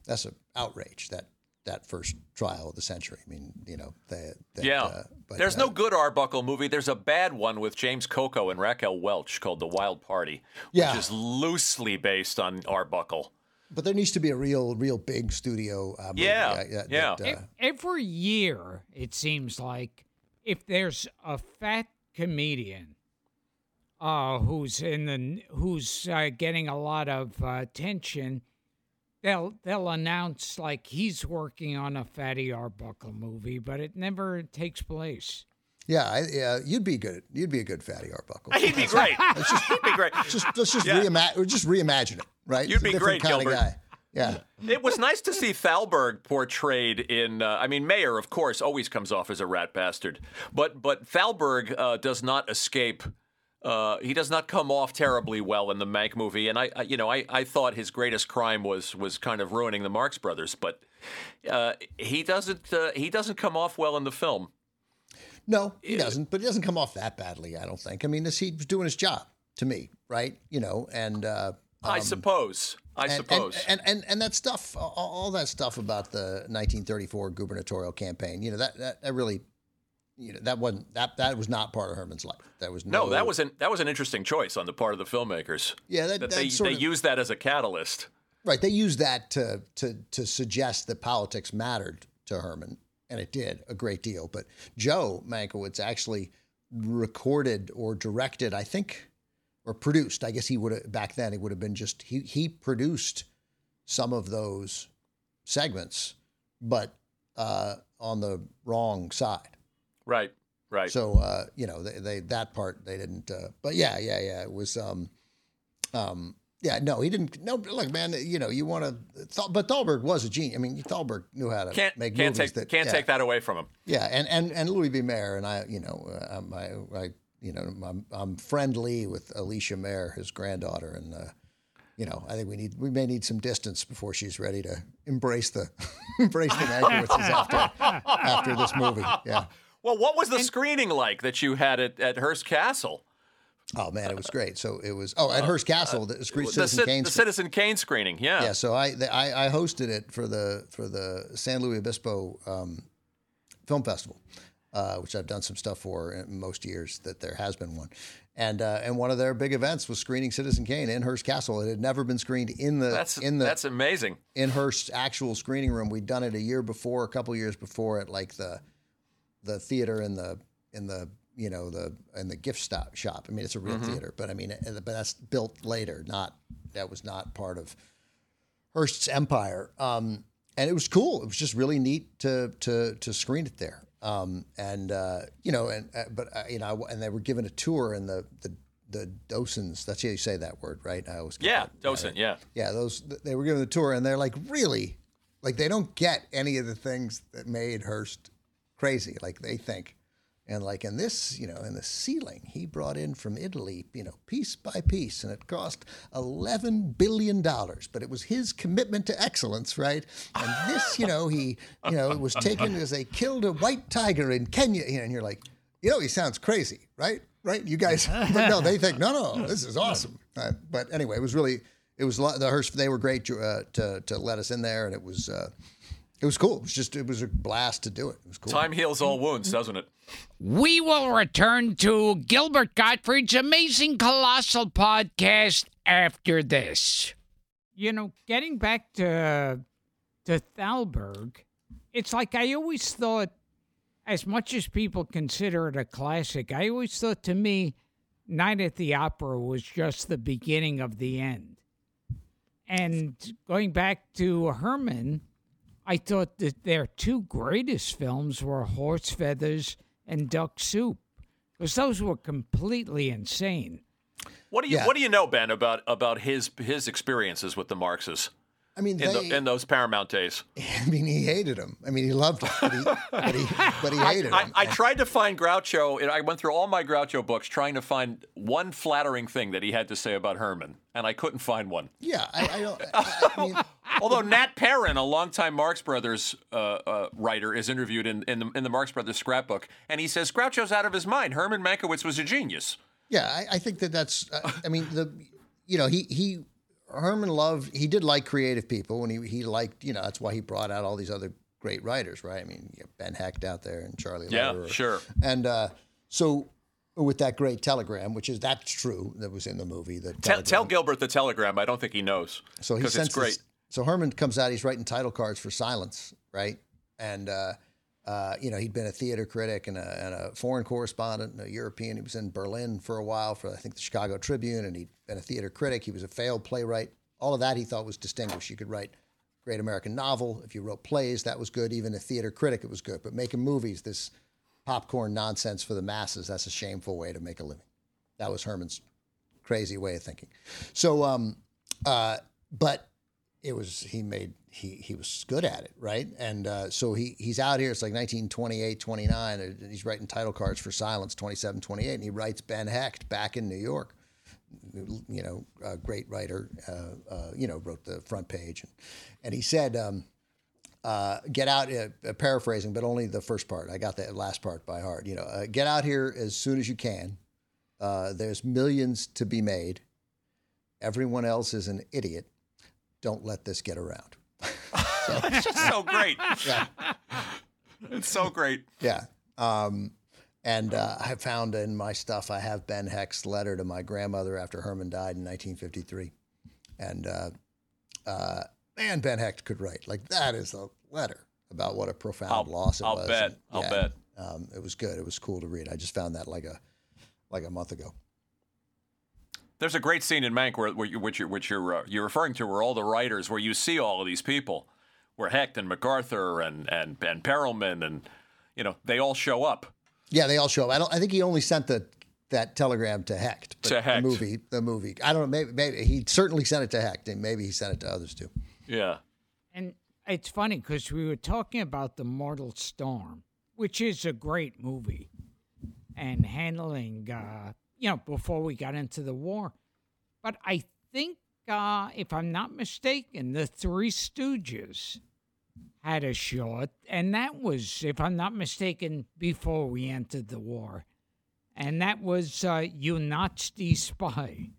that's an outrage that that first trial of the century. I mean, you know, they, that, Yeah. uh, but, There's uh, no good Arbuckle movie. There's a bad one with James Coco and Raquel Welch called The Wild Party, Yeah. which is loosely based on Arbuckle. But there needs to be a real, real big studio. Uh, movie, Yeah, uh, that- yeah. that, uh, Every year, it seems like if there's a fat comedian uh, who's in the who's uh, getting a lot of uh, attention, they'll they'll announce like he's working on a Fatty Arbuckle movie, but it never takes place. yeah, I, yeah, you'd be good. You'd be a good Fatty Arbuckle. He'd be great. He'd be great. just let's just Yeah. reimagine, just reimagine it, right? You'd be great, kind Gilbert. guy. Yeah. It was nice to see Thalberg portrayed in. Uh, I mean, Mayer, of course, always comes off as a rat bastard, but but Thalberg uh, does not escape. Uh, he does not come off terribly well in the Mank movie, and I, I you know, I, I thought his greatest crime was was kind of ruining the Marx Brothers, but uh, he doesn't uh, he doesn't come off well in the film. No, he doesn't. But he doesn't come off that badly. I don't think. I mean, this, he's doing his job to me, right? You know, and uh, I suppose. I and, suppose. and, and and and that stuff, all, that stuff about the 1934 gubernatorial campaign. You know, that that, that really, you know, that wasn't that that was not part of Herman's life. That was no, that was an that was an interesting choice on the part of the filmmakers. Yeah, that- that that they they of- used that as a catalyst. right. They used that to to to suggest that politics mattered to Herman, and it did a great deal. But Joe Mankiewicz actually recorded or directed, I think, or produced. I guess he would have back then. It would have been just he he produced some of those segments, but uh, on the wrong side. Right. Right. So uh, you know they, they that part they didn't. Uh, but yeah, yeah, yeah. It was. Um, um, yeah, no, he didn't. No, look, man. You know, you want to, but Thalberg was a genius. I mean, Thalberg knew how to can't make can't movies take that can't yeah. take that away from him. Yeah, and and and Louis B. Mayer and I, you know, uh, I'm, I, I, you know, I'm, I'm friendly with Alicia Mayer, his granddaughter, and uh, you know, I think we need we may need some distance before she's ready to embrace the embrace the Mankiewiczes after after this movie. Yeah. Well, what was the screening like that you had at, at Hearst Castle? Oh man, it was great. So it was. Oh, at Hearst Castle, the, screen, the, Citizen Ci- Kane. the Citizen Kane screening, yeah. Yeah, so I, the, I I hosted it for the for the San Luis Obispo um, Film Festival, uh, which I've done some stuff for in most years. That there has been one, and uh, and one of their big events was screening Citizen Kane in Hearst Castle. It had never been screened in the That's in the that's amazing. in Hearst's actual screening room. We'd done it a year before, a couple years before, at like the the theater in the in the you know the in the gift stop shop. I mean, it's a real theater, but I mean, but that's built later. Not that was not part of Hearst's empire. Um, and it was cool. It was just really neat to to to screen it there. Um, and uh, you know, and uh, but uh, you know, and they were given a tour and the the the docents. That's how you say that word, right? I always Yeah, that. docent, yeah. Yeah, those they were given the tour, and they're like, really, like they don't get any of the things that made Hearst crazy. Like they think, and like in this, you know, in the ceiling, he brought in from Italy, you know, piece by piece, and it cost eleven billion dollars. But it was his commitment to excellence, right? And this, you know, he, you know, it was taken as they killed a white tiger in Kenya, you know, and you're like, you know, he sounds crazy, right? Right? You guys, but no, they think, no, no, this is awesome. Uh, but anyway, it was really, it was a lot, the Hearst. They were great uh, to to let us in there, and it was, uh, it was cool. It was just, it was a blast to do it. It was cool. Time heals all wounds, doesn't it? We will return to Gilbert Gottfried's amazing colossal podcast after this. You know, getting back to to Thalberg, it's like I always thought, as much as people consider it a classic, I always thought to me, Night at the Opera was just the beginning of the end. And going back to Herman, I thought that their two greatest films were Horse Feathers and Duck Soup, because those were completely insane. What do you Yeah. What do you know, Ben, about about his his experiences with the Marxes I mean, in, they, the, in those Paramount days? I mean, he hated him. I mean, he loved him, but he, but he, but he hated I, him. I tried to find Groucho. and I went through all my Groucho books trying to find one flattering thing that he had to say about Herman, and I couldn't find one. yeah, I, I don't. I, I mean, Although Nat Perrin, a longtime Marx Brothers uh, uh, writer, is interviewed in, in, the, in the Marx Brothers scrapbook, and he says Groucho's out of his mind. Herman Mankiewicz was a genius. Yeah, I, I think that that's. Uh, I mean, the you know he he Herman loved he did like creative people and he he liked you know that's why he brought out all these other great writers, right? I mean, Ben Hecht out there and Charlie. Yeah, Lederer. sure. And uh, so with that great telegram, which is that's true that was in the movie. The Tell, tell Gilbert the telegram. I don't think he knows. So he sends great. this- so Herman comes out. He's writing title cards for silents, right? And uh, uh, you know he'd been a theater critic and a, and a foreign correspondent, and a European. He was in Berlin for a while for I think the Chicago Tribune, and he'd been a theater critic. He was a failed playwright. All of that he thought was distinguished. You could write great American novel if you wrote plays. That was good. Even a theater critic, it was good. But making movies, this popcorn nonsense for the masses, that's a shameful way to make a living. That was Herman's crazy way of thinking. So, um, uh, but it was he made he he was good at it, right? And uh, so he he's out here. It's like 1928, 29. and He's writing title cards for silents, 27, 28, and he writes Ben Hecht back in New York. You know, a great writer. Uh, uh, you know, wrote the front page, and, and he said. Um, uh, get out, uh, uh, paraphrasing, but only the first part. I got that last part by heart. You know, get out here as soon as you can. There's millions to be made. Everyone else is an idiot. Don't let this get around. It's just so great. It's so great. Yeah. Um, and uh, I found in my stuff, I have Ben Hecht's letter to my grandmother after Herman died in 1953. And uh, uh, man, Ben Hecht could write. Like, that is a letter about what a profound I'll- loss it was. I'll was. bet. And, I'll yeah, bet. Um, it was good. It was cool to read. I just found that like a like a month ago. There's a great scene in Mank where, where you, which you're, which you're, uh, you're referring to, where all the writers, where you see all of these people, where Hecht and MacArthur and and and Perelman and you know they all show up. Yeah, they all show up. I don't. I think he only sent the that telegram to Hecht. but To Hecht. The movie. The movie. I don't know. Maybe, maybe he certainly sent it to Hecht, and maybe he sent it to others too. Yeah. And it's funny because we were talking about The Mortal Storm, which is a great movie, and handling, uh, you know, before we got into the war. But I think, uh, if I'm not mistaken, the Three Stooges had a short, and that was, if I'm not mistaken, before we entered the war. And that was uh, You Nazi Spy.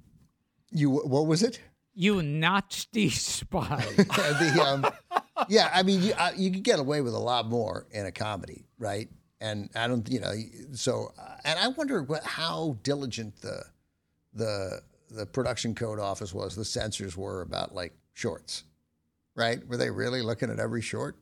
You. What was it? You Nazi Spy. the, um, yeah, I mean, you, uh, you could get away with a lot more in a comedy, right? And I don't, you know, so uh, and I wonder what, how diligent the the the production code office was, the censors were about like shorts, right? Were they really looking at every short,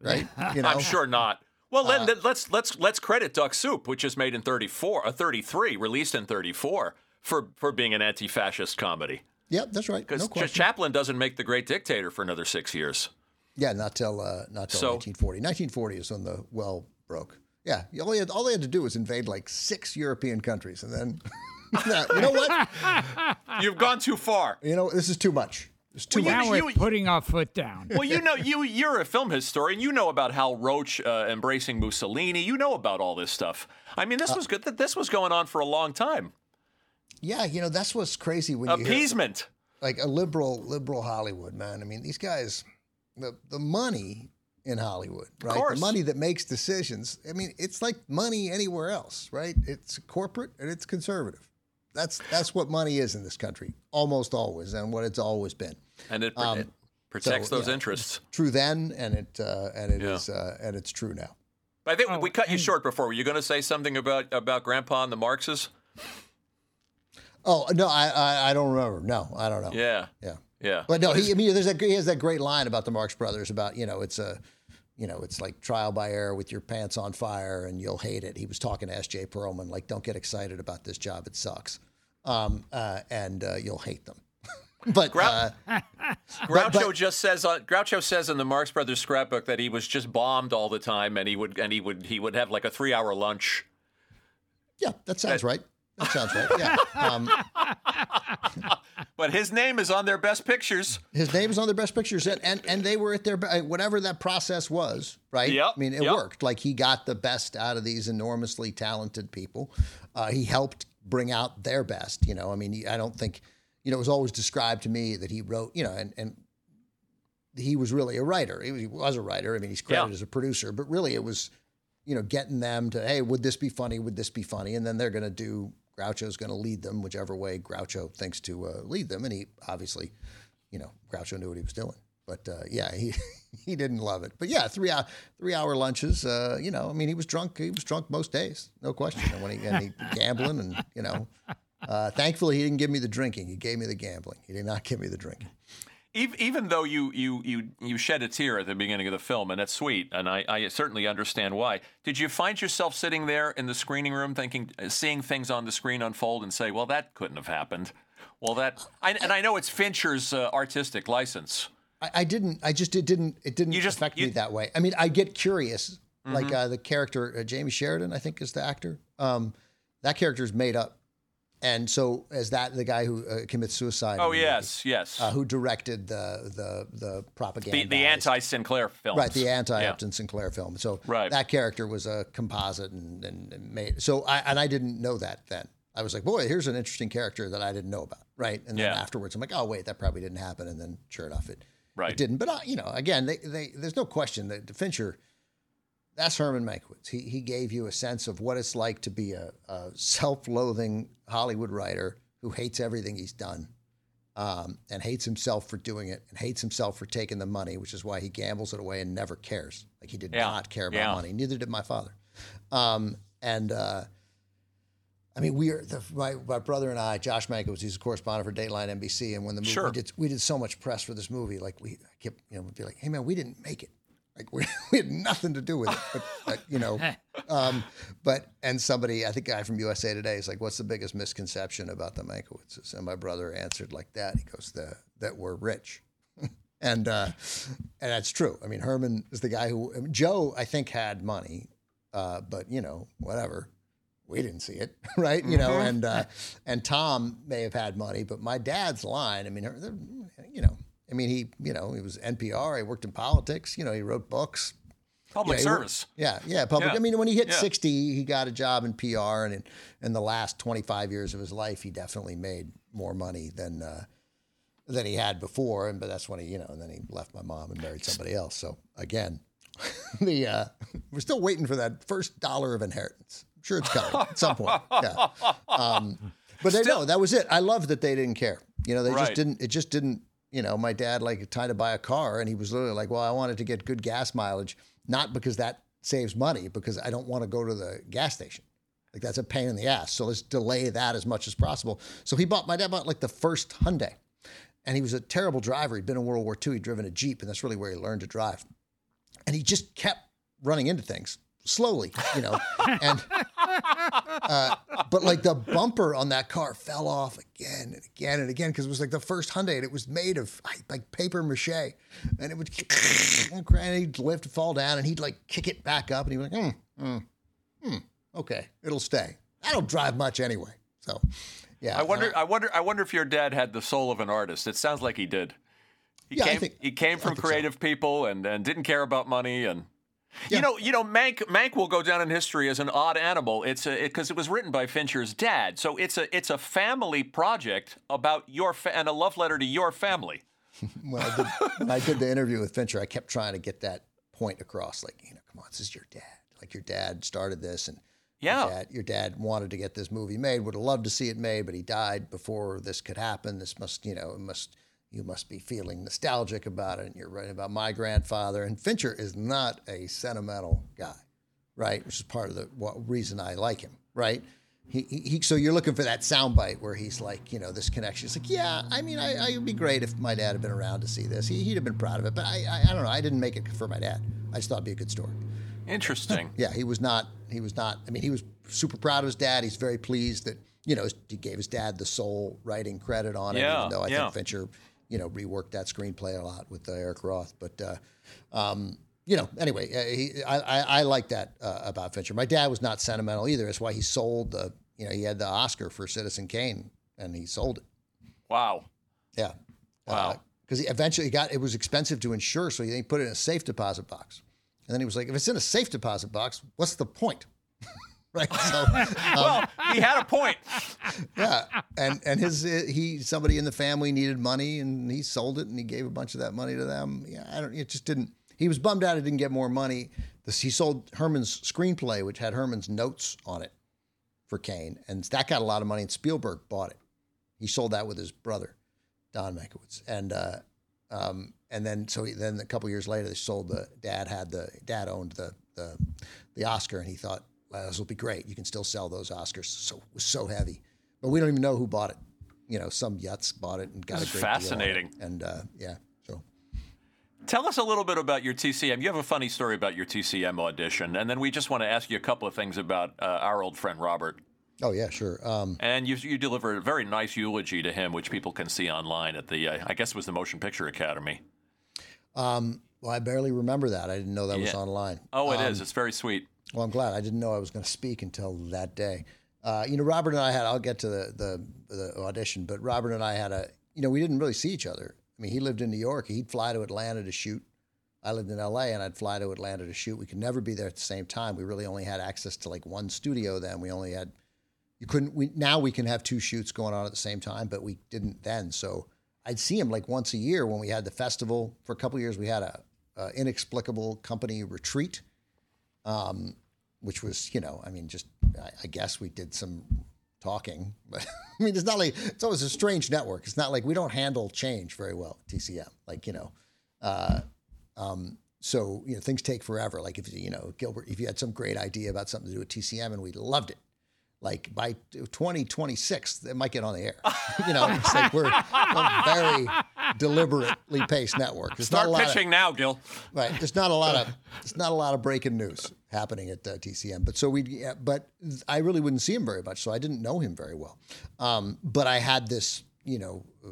right? You know, I'm sure not. Well, let, let, let's let's let's credit Duck Soup, which is made in 34, uh, 33, released in 34, for for being an anti-fascist comedy. Yep, that's right. Because No question. Chaplin doesn't make The Great Dictator for another six years. Yeah, not till uh, not till So- 1940. 1940 is when the well broke. Yeah, all they had, all they had to do was invade like six European countries, and then you know what? You've gone too far. You know this is too much. It's too Well, much. now we're you- putting our foot down. Well, you know, you you're a film historian. You know about Hal Roach uh, embracing Mussolini. You know about all this stuff. I mean, Uh, this was good. This was going on for a long time. Yeah, you know that's what's crazy when you hear Appeasement. like a liberal liberal Hollywood man. I mean, these guys, the the money in Hollywood, right? course. The money that makes decisions. I mean, it's like money anywhere else, right? It's corporate and it's conservative. That's that's what money is in this country, almost always, and what it's always been. and it, Um, it protects so, those yeah, interests. True then, and it uh, and it Yeah. is, uh, and it's true now. I think Oh, we cut you short before. Were you going to say something about about Grandpa and the Marxes? Oh no, I, I I don't remember. No, I don't know. Yeah, yeah. yeah. But no, he, I mean, there's that he has that great line about the Marx Brothers about you know it's a, you know it's like trial by error with your pants on fire and you'll hate it. He was talking to S.J. Perelman like, don't get excited about this job, it sucks, um, uh, and uh, you'll hate them. but Grou- uh, Groucho but- just says on Groucho says in the Marx Brothers scrapbook that he was just bombed all the time, and he would and he would he would have like a three hour lunch. yeah, that sounds right. That sounds right. Yeah. Um, But his name is on their best pictures. his name is on their best pictures, and and, and they were at their be- whatever that process was, right? Yep, I mean, it yep. worked. Like he got the best out of these enormously talented people. Uh, he helped bring out their best. You know, I mean, he- I don't think, you know, it was always described to me that he wrote, you know, and and he was really a writer. He was, he was a writer. I mean, he's credited Yeah. as a producer, but really it was, you know, getting them to, hey, would this be funny? Would this be funny? And then they're going to do. Groucho's going to lead them whichever way Groucho thinks to uh, lead them, and he obviously you know, Groucho knew what he was doing. But uh, yeah, he he didn't love it. But yeah, three hour three hour lunches. Uh, you know, I mean, he was drunk. He was drunk most days, no question. And when he and he gambling, and you know, uh, thankfully he didn't give me the drinking. He gave me the gambling. He did not give me the drinking. Ev- Even though you you you you shed a tear at the beginning of the film, and that's sweet, and I, I certainly understand why. Did you find yourself sitting there in the screening room, thinking, uh, seeing things on the screen unfold, and say, "Well, that couldn't have happened." Well, that, I, and I know it's Fincher's uh, artistic license. I, I didn't. I just it didn't. It didn't You just- affect me you- Mm-hmm. that way. I mean, I get curious. Like uh, the character uh, Jamie Sheridan, I think is the actor. Um, that character is made up, and so as that the guy who uh, commits suicide. Oh the movie, yes, yes. uh, who directed the the the propaganda? the the anti Sinclair film, Right, the anti Yeah. Upton Sinclair film. So Right. that character was a composite and, and, and made. So I and I didn't know that then. I was like, boy, here's an interesting character that I didn't know about. Right, and then Yeah. afterwards, I'm like, oh wait, that probably didn't happen. And then sure enough, it Right. it didn't. But uh, you know, again, they, they there's no question that Fincher. That's Herman Mankiewicz. He he gave you a sense of what it's like to be a, a self-loathing Hollywood writer who hates everything he's done um, and hates himself for doing it and hates himself for taking the money, which is why he gambles it away and never cares. Like he did Yeah. not care about Yeah. money. Neither did my father. Um, and uh, I mean, we are the, my, my brother and I, Josh Mankiewicz, he's a correspondent for Dateline NBC, and when the movie Sure. we did, we did so much press for this movie. Like we I kept, you know, we'd be like, "Hey man, we didn't make it. Like we, we had nothing to do with it." But, but you know, um, but and somebody, I think, a guy from USA Today is like, "What's the biggest misconception about the Mankiewiczes?" And my brother answered like that. He goes, "The that we're rich." and uh, and that's true. I mean, Herman is the guy who I mean, Joe, I think, had money, uh, but you know, whatever. We didn't see it, right? You know, and uh, and Tom may have had money, but my dad's line. I mean, you know, I mean, he, you know, he was NPR. He worked in politics. You know, he wrote books. Public Yeah, he service. Yeah, yeah, public. Yeah. I mean, when he hit Yeah. 60, he got a job in PR, and in, in the last 25 years of his life, he definitely made more money than uh, than he had before. And but that's when he, you know, and then he left my mom and married somebody else. So again, the uh, we're still waiting for that first dollar of inheritance. I'm sure it's coming at some point. Yeah. Um, but they know that was it. I love that they didn't care. You know, they just didn't. It just didn't. You know, my dad like tried to buy a car, and he was literally like, "Well, I wanted to get good gas mileage, not because that saves money, because I don't want to go to the gas station. Like that's a pain in the ass. So let's delay that as much as possible." So he bought. My dad bought like the first Hyundai, and he was a terrible driver. He'd been in World War II. He'd driven a Jeep, and that's really where he learned to drive. And he just kept running into things slowly, you know, and uh, but like the bumper on that car fell off again and again and again because it was like the first Hyundai and it was made of like paper mache and it would and he'd lift fall down and he'd like kick it back up and he'd be like, hmm, hmm, hmm, okay, it'll stay. I don't drive much anyway, so yeah. I wonder. uh, I wonder. I wonder if your dad had the soul of an artist. It sounds like he did. He Yeah, came. think- he came from think so. creative people and, and didn't care about money and. Yeah. You know, you know, Mank Mank will go down in history as an odd animal. It's a because it, was written by Fincher's dad, so it's a it's a family project about your fa- and a love letter to your family. well, I, did, when I did the interview with Fincher, I kept trying to get that point across. Like, you know, come on, this is your dad. Like, your dad started this, and Yeah. your dad, your dad wanted to get this movie made. Would have loved to see it made, but he died before this could happen. This must, you know, it must. You must be feeling nostalgic about it, and you're writing about my grandfather. And Fincher is not a sentimental guy, right? Which is part of the what, reason I like him, right? He, he, so you're looking for that soundbite where he's like, you know, this connection. It's like, yeah, I mean, I, I, it'd be great if my dad had been around to see this. He, he'd have been proud of it, but I, I, I don't know. I didn't make it for my dad. I just thought it'd be a good story. Interesting. Yeah, he was not. He was not. I mean, he was super proud of his dad. He's very pleased that you know, he gave his dad the sole writing credit on it, Yeah, even though I yeah. think Fincher, you know, reworked that screenplay a lot with uh, Eric Roth. But, uh, um, you know, anyway, uh, he, I, I, I like that uh, about Fincher. My dad was not sentimental either. That's why he sold the, you know, he had the Oscar for Citizen Kane and he sold it. Wow. Yeah. Wow. Because he eventually got it was expensive to insure, so he put it in a safe deposit box. And then he was like, if it's in a safe deposit box, what's the point? Right. So well, he had a point. yeah, and and his he somebody in the family needed money, and he sold it, and he gave a bunch of that money to them. Yeah, I don't. It just didn't. He was bummed out. He didn't get more money. This, he sold Herman's screenplay, which had Herman's notes on it, for Kane, and that got a lot of money. And Spielberg bought it. He sold that with his brother, Don Mankiewicz, and uh, um, and then so he, then a couple years later, they sold the dad had the dad owned the the the Oscar, and he thought well, this will be great. You can still sell those Oscars. So it was so heavy, but we don't even know who bought it. You know, some yuts bought it and got This a great deal fascinating. And uh, yeah, so Tell us a little bit about your TCM. You have a funny story about your TCM audition, and then we just want to ask you a couple of things about uh, our old friend Robert. oh yeah, sure. Um, And you, you delivered a very nice eulogy to him, which people can see online at the, uh, I guess it was the Motion Picture Academy. um, well, I barely remember that. I didn't know that was online. Oh, it Um, is. It's very sweet. Well, I'm glad. I didn't know I was going to speak until that day. Uh, you know, Robert and I had. I'll get to the, the the audition, but Robert and I had a. You know, we didn't really see each other. I mean, he lived in New York. He'd fly to Atlanta to shoot. I lived in L.A. and I'd fly to Atlanta to shoot. We could never be there at the same time. We really only had access to like one studio then. We only had. You couldn't. We now we can have two shoots going on at the same time, but we didn't then. So I'd see him like once a year when we had the festival. For a couple years, we had a, a inexplicable company retreat um, which was, you know, I mean, just I, I guess we did some talking, but I mean, it's not like it's always a strange network. It's not like we don't handle change very well at TCM. Like, you know, uh, um, so you know things take forever. Like if you know Gilbert, if you had some great idea about something to do with TCM and we loved it, like by 2026 it might get on the air. you know, it's like we're a very deliberately paced network. There's not Start lot of- now, Gil. Right. There's not a lot of there's not a lot of breaking news happening at uh, TCM. But so we, yeah, but I really wouldn't see him very much, so I didn't know him very well. Um, but I had this, you know, uh,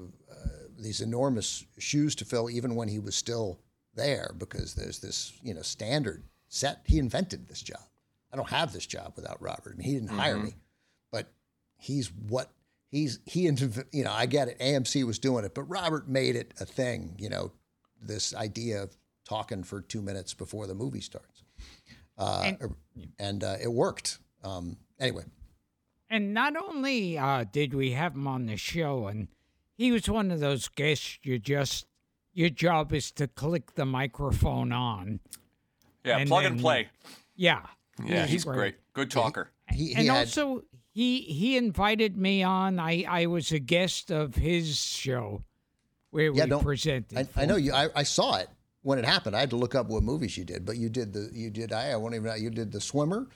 these enormous shoes to fill, even when he was still there, because there's this, you know, standard set. He invented this job. I don't have this job without Robert. I mean, he didn't hire me, but he's what he's he. You know, I get it. AMC was doing it, but Robert made it a thing. You know, this idea of talking for two minutes before the movie starts, uh, And- and uh, it worked. Um, anyway, And not only uh, did we have him on the show, and he was one of those guests you just your job is to click the microphone on. Yeah, And plug and then- play. Yeah. Yeah, he's great. great. Good talker. he, he and had also he he invited me on. I I was a guest of his show where Yeah, we don't- presented. I, I know you. I, I saw it when it happened. I had to look up what movies you did, but you did the you did. I, I won't even. You did the swimmer.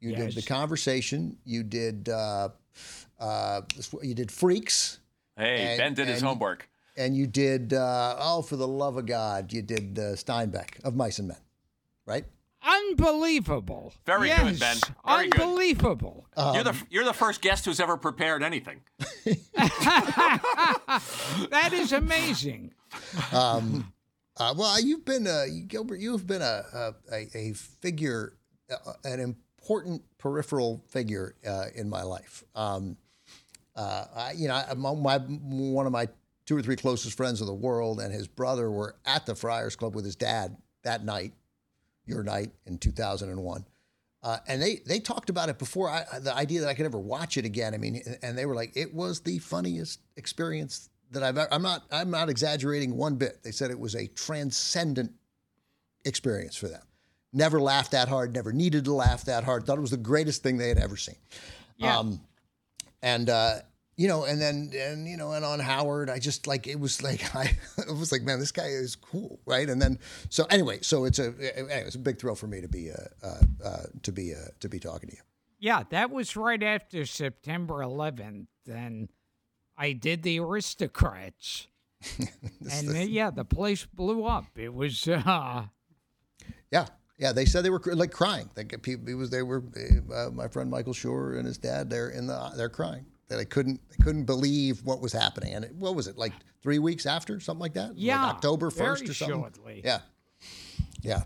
You did the conversation. You did. Uh, uh, you did freaks, Hey, And- Ben did his and- homework. and you did. Uh, oh, for the love of God, you did uh, Steinbeck of Mice and Men, right? Unbelievable. Very yes, good, Ben. Very good. Unbelievable. you're the you're the first guest who's ever prepared anything. that is amazing. Um, uh, well, you've been uh, Gilbert. You've been a a, a, a figure, uh, an important peripheral figure uh, in my life. Um, uh, I, you know, I, my, my one of my two or three closest friends in the world and his brother were at the Friars Club with his dad that night, your night in 2001. Uh, and they, they talked about it before I, the idea that I could ever watch it again. I mean, and they were like, it was the funniest experience that I've. ever I'm not. I'm not exaggerating one bit. They said it was a transcendent experience for them. Never laughed that hard. Never needed to laugh that hard. Thought it was the greatest thing they had ever seen. Yeah. Um, and uh, you know, and then and you know, and on Howard, I just like it was like I it was like, man, this guy is cool, right? And then so anyway, so it's a anyway, it's a big thrill for me to be uh, uh, uh, to be uh, to be talking to you. Yeah, that was right after September 11th, and I did the Aristocrats. and uh, yeah, the place blew up. It was uh, Yeah, Yeah, they said they were like crying. They people, it was they were uh, my friend Michael Schur and his dad. They're in the they're crying. They couldn't they couldn't believe what was happening. And it, what was it like three weeks after something like that? Yeah, like October first or something. shortly. Yeah, yeah.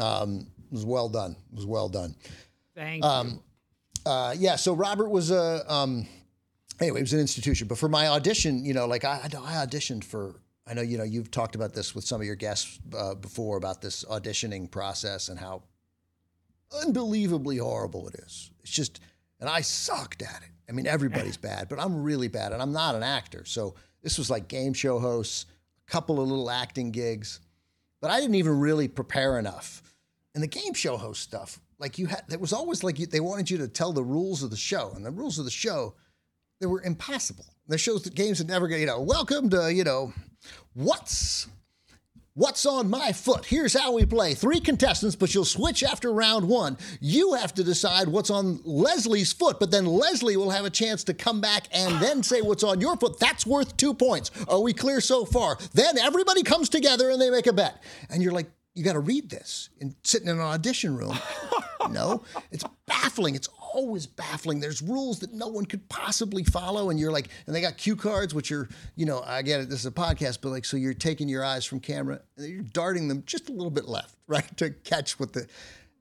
Um, it was well done. It was well done. Thank Um, you. Uh, yeah. So Robert was a um, anyway. It was an institution. But for my audition, you know, like I, I auditioned for. I know you know you've talked about this with some of your guests uh, before about this auditioning process and how unbelievably horrible it is. It's just, and I sucked at it. I mean, everybody's bad, but I'm really bad, and I'm not an actor. So this was like game show hosts, a couple of little acting gigs, but I didn't even really prepare enough. And the game show host stuff, like you had, there was always like you, they wanted you to tell the rules of the show, and the rules of the show, they were impossible. The shows that games had never get, you know, welcome to, you know, what's What's on my foot? Here's how we play. Three contestants, but you'll switch after round one. You have to decide what's on Leslie's foot, but then Leslie will have a chance to come back and then say what's on your foot. That's worth two points. Are we clear so far? Then everybody comes together and they make a bet. And you're like, you got to read this and sitting in an audition room. no, it's baffling. It's always baffling. There's rules that no one could possibly follow, and you're like, and they got cue cards, which are, you know, I get it. This is a podcast, but like, so you're taking your eyes from camera, and you're darting them just a little bit left, right, to catch what the.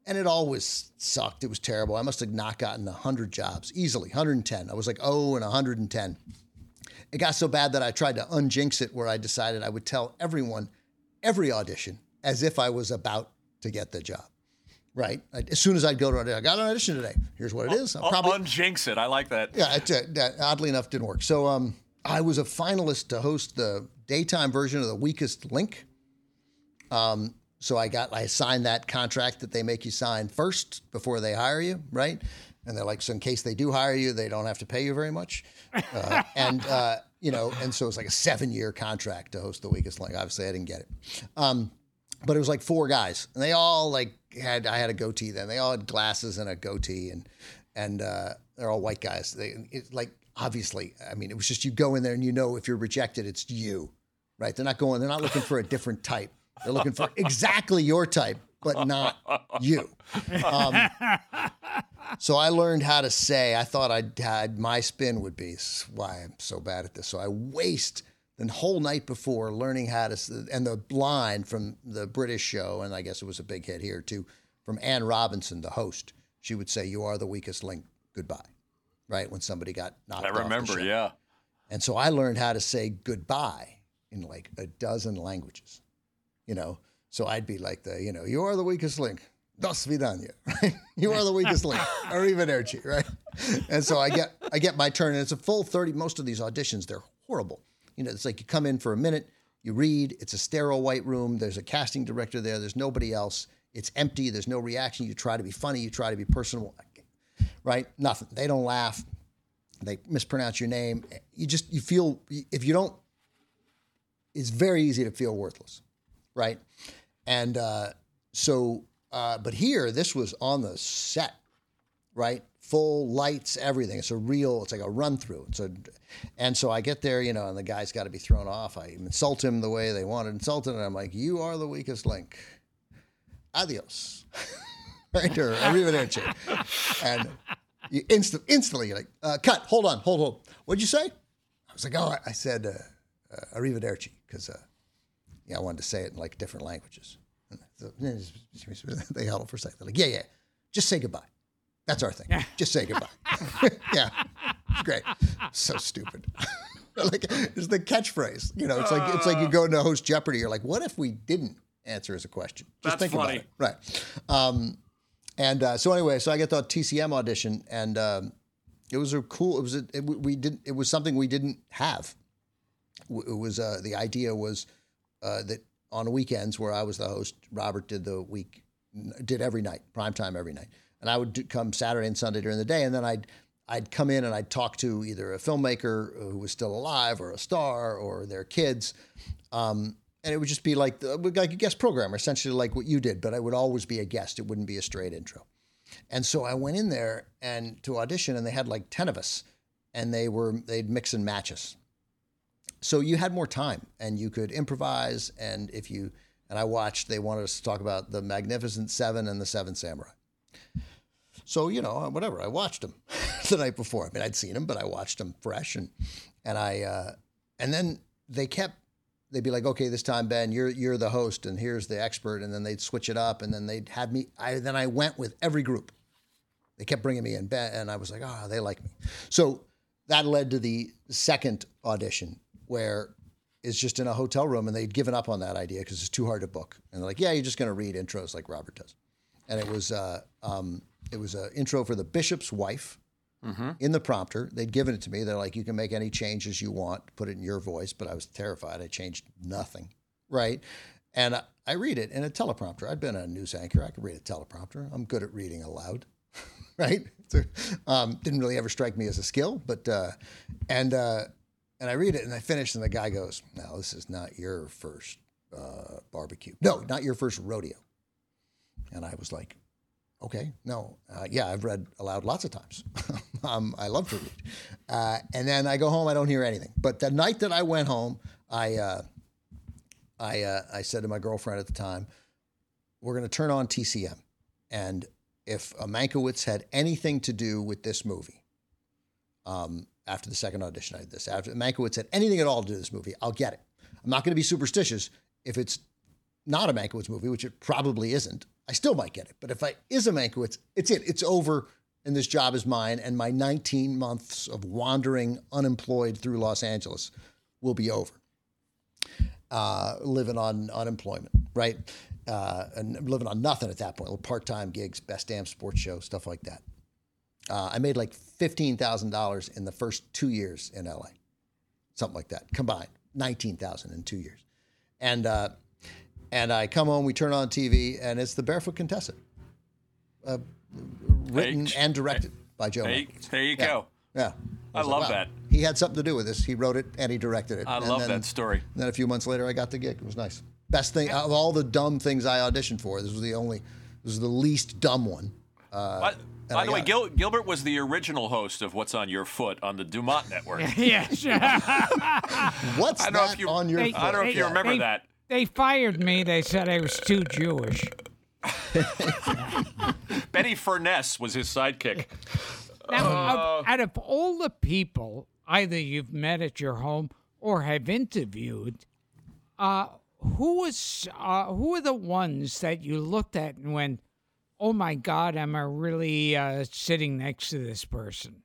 And it always sucked. It was terrible. I must have not gotten 100 jobs easily, 110. I was like, oh, and 110. It got so bad that I tried to unjinx it where I decided I would tell everyone every audition as if I was about to get the job. Right. As soon as I'd go to audition, I got an audition today. Here's what it is. I'm probably Unjinx it. I like that. yeah. It, uh, that oddly enough didn't work. So um, I was a finalist to host the daytime version of the Weakest Link. Um, so I got I signed that contract that they make you sign first before they hire you, right? And they're like, so in case they do hire you, they don't have to pay you very much. Uh, and uh, you know, and so it's like a seven year contract to host the Weakest Link. Obviously, I didn't get it. Um, but it was like four guys, and they all like had I had a goatee then. They all had glasses and a goatee, and and uh, they're all white guys. They it, like obviously, I mean, it was just you go in there and you know if you're rejected, it's you, right? They're not going. They're not looking for a different type. They're looking for exactly your type, but not you. Um, so I learned how to say. I thought I'd had my spin would be why I'm so bad at this. So I waste the whole night before learning how to and the line from the British show, and I guess it was a big hit here too, from Anne Robinson, the host. She would say, "You are the weakest link. Goodbye." Right when somebody got knocked. I remember. Yeah. And so I learned how to say goodbye in like a dozen languages, you know. So I'd be like the, you know, you are the weakest link. Dos vidania, right? You are the weakest link. or even Arrivederci, right? And so I get I get my turn, and it's a full 30. Most of these auditions, they're horrible. You know, it's like you come in for a minute, you read, it's a sterile white room, there's a casting director there, there's nobody else, it's empty, there's no reaction. You try to be funny, you try to be personal, right? Nothing. They don't laugh they mispronounce your name. You just you feel if you don't, it's very easy to feel worthless, right? And uh, so, uh, but here this was on the set, right? Full lights, everything. It's a real. It's like a run through. It's a, and so I get there, you know, and the guy's got to be thrown off. I insult him the way they wanted insulted, and I'm like, "You are the weakest link." Adios, right? Or arrivederci, and you instant, instantly, you're like, uh, cut, hold on, hold, hold. What'd you say? I was like, oh, I- said uh, uh, arrivederci because uh, yeah, I wanted to say it in like different languages. They held for a second. They're like, yeah, yeah, just say goodbye. That's our thing. Just say goodbye. yeah, it's great. So stupid. like it's the catchphrase. You know, it's like it's like you go into host Jeopardy. You're like, what if we didn't answer as a question? Just That's think funny. about it. Right. Um, and uh, so anyway, so I get the TCM audition, and um, it was a cool. It was a, it, we didn't. It was something we didn't have. It was uh, the idea was uh, that on weekends where I was the host, Robert did the week, did every night, prime time every night, and I would do, come Saturday and Sunday during the day, and then I'd I'd come in and I'd talk to either a filmmaker who was still alive or a star or their kids. Um, and it would just be like the, like a guest programmer, essentially like what you did, but I would always be a guest. It wouldn't be a straight intro. And so I went in there and to audition, and they had like ten of us, and they were they'd mix and match us. So you had more time, and you could improvise. And if you and I watched. They wanted us to talk about the Magnificent Seven and the Seven Samurai. So you know, whatever. I watched them the night before. I mean, I'd seen them, but I watched them fresh, and and I uh, and then they kept. They'd be like, okay, this time Ben, you're you're the host, and here's the expert, and then they'd switch it up, and then they'd have me. I then I went with every group. They kept bringing me in, Ben, and I was like, ah, oh, they like me. So that led to the second audition, where it's just in a hotel room, and they'd given up on that idea because it's too hard to book. And they're like, yeah, you're just going to read intros like Robert does. And it was uh, um, it was an intro for the bishop's wife mm-hmm. in the prompter. They'd given it to me. They're like, you can make any changes you want, put it in your voice. But I was terrified. I changed nothing, right? And I, I read it in a teleprompter. I'd been a news anchor. I could read a teleprompter. I'm good at reading aloud, right? So, um, didn't really ever strike me as a skill, but uh, and uh, and I read it and I finish, and the guy goes, "No, this is not your first uh, barbecue. No, not your first rodeo." And I was like, Okay, no, uh, yeah, I've read aloud lots of times. um, I love to read, uh, and then I go home, I don't hear anything. But the night that I went home, I uh, I uh, I said to my girlfriend at the time, "We're going to turn on TCM, and if Mankiewicz had anything to do with this movie, um, after the second audition, I did this. After Mankiewicz had anything at all to do with this movie, I'll get it. I'm not going to be superstitious if it's not a Mankiewicz movie, which it probably isn't. I still might get it. But if I is a Mankiewicz, it's it. It's over, and this job is mine. And my 19 months of wandering unemployed through Los Angeles will be over. Uh, living on unemployment, right? Uh, and living on nothing at that point. Part time gigs, best damn sports show, stuff like that. Uh, I made like fifteen thousand dollars in the first two years in LA, something like that combined. Nineteen thousand in two years, and uh, and I come home, we turn on TV, and it's the Barefoot Contessa, uh, written hey, and directed hey, by Joe. Hey, there you yeah. go. Yeah. I, I love like, wow. that. He had something to do with this. He wrote it and he directed it. I and love then, that story. then a few months later, I got the gig. It was nice. Best thing of all the dumb things I auditioned for. This was the only. This was the least dumb one. Uh, by, by the way, Gil, Gilbert was the original host of What's on Your Foot on the Dumont Network. yes. Yeah. What's I that you, on your I foot? I don't know if you remember they, that. They fired me. They said I was too Jewish. Betty Furness was his sidekick. Now, uh, out of all the people either you've met at your home or have interviewed, uh, who was uh, who are the ones that you looked at and went, "Oh my God, am I really uh, sitting next to this person?"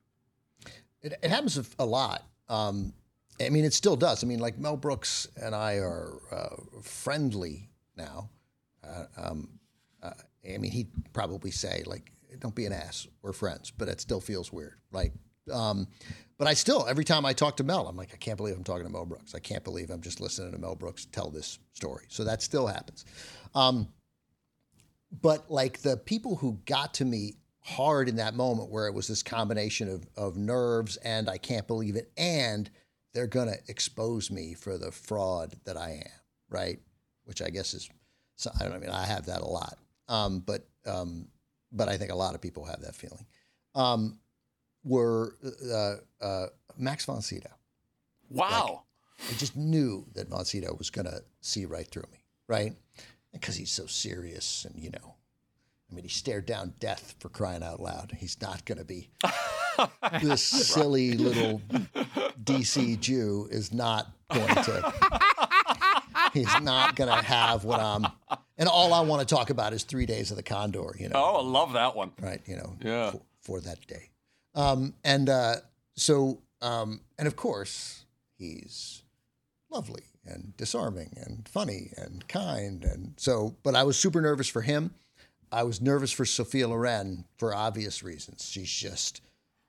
It, it happens a lot. Um, I mean, it still does. I mean, like Mel Brooks and I are uh, friendly now. Uh, um, uh, I mean, he'd probably say like, "Don't be an ass. We're friends," but it still feels weird, right? Um, but I still, every time I talk to Mel, I'm like, I can't believe I'm talking to Mel Brooks. I can't believe I'm just listening to Mel Brooks tell this story. So that still happens. Um, but like the people who got to me hard in that moment, where it was this combination of of nerves and I can't believe it, and they're going to expose me for the fraud that I am, right? Which I guess is, I don't I mean, I have that a lot, um, but um, but I think a lot of people have that feeling. Um, were uh, uh, Max von Sydow. Wow. Like, I just knew that von Sydow was going to see right through me, right? Because he's so serious and, you know, I mean, he stared down death for crying out loud. He's not going to be this silly little DC Jew is not going to. he's not going to have what I'm. And all I want to talk about is three days of the Condor. You know. Oh, I love that one. Right. You know. Yeah. For, for that day, um, and uh, so um, and of course he's lovely and disarming and funny and kind and so. But I was super nervous for him. I was nervous for Sophia Loren for obvious reasons. She's just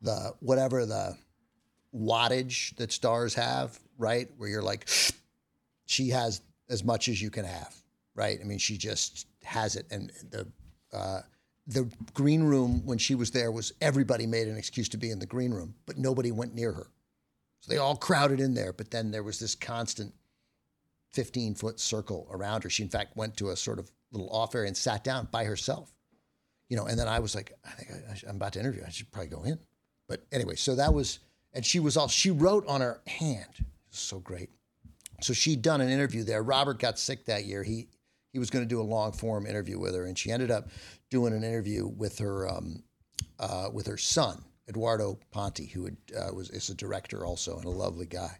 the whatever the wattage that stars have, right? Where you're like, she has as much as you can have, right? I mean, she just has it. And the uh, the green room when she was there was everybody made an excuse to be in the green room, but nobody went near her. So they all crowded in there, but then there was this constant 15 foot circle around her. She, in fact, went to a sort of little off area and sat down by herself. You know, and then I was like, I think I, I'm about to interview. I should probably go in. But anyway, so that was, and she was all, she wrote on her hand. so great. So she'd done an interview there. Robert got sick that year. He, he was going to do a long form interview with her, and she ended up doing an interview with her um, uh, with her son Edoardo Ponti, who had, uh, was is a director also and a lovely guy.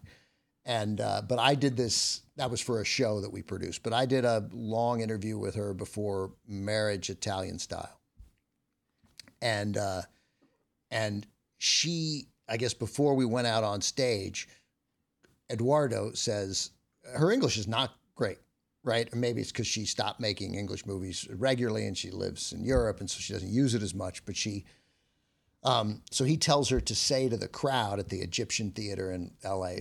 And uh, but I did this. That was for a show that we produced. But I did a long interview with her before Marriage Italian Style. And uh, and she, I guess, before we went out on stage, Edoardo says her English is not great, right? Or maybe it's because she stopped making English movies regularly and she lives in Europe, and so she doesn't use it as much. But she um, so he tells her to say to the crowd at the Egyptian Theater in LA,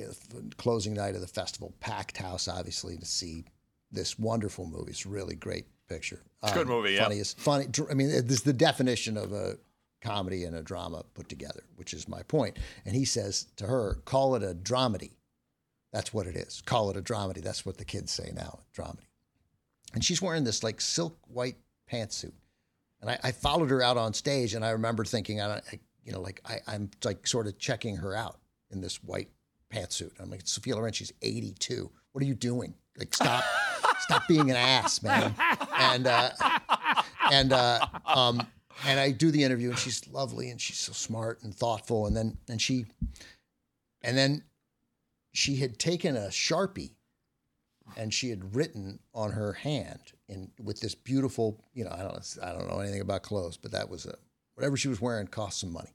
closing night of the festival, packed house, obviously, to see this wonderful movie. It's a really great picture. It's a good movie, yeah. Funniest, funny. I mean, this is the definition of a comedy and a drama put together, which is my point. And he says to her, call it a dramedy. That's what it is. Call it a dramedy. That's what the kids say now, dramedy. And she's wearing this like silk white pantsuit and I, I, followed her out on stage, and I remember thinking, I, I you know, like I, am like sort of checking her out in this white pantsuit. I'm like, Sophia Loren, she's 82. What are you doing? Like, stop, stop being an ass, man. And uh, and uh, um, and I do the interview, and she's lovely, and she's so smart and thoughtful. And then and she, and then she had taken a sharpie and she had written on her hand in with this beautiful, you know, I don't I don't know anything about clothes, but that was a whatever she was wearing cost some money.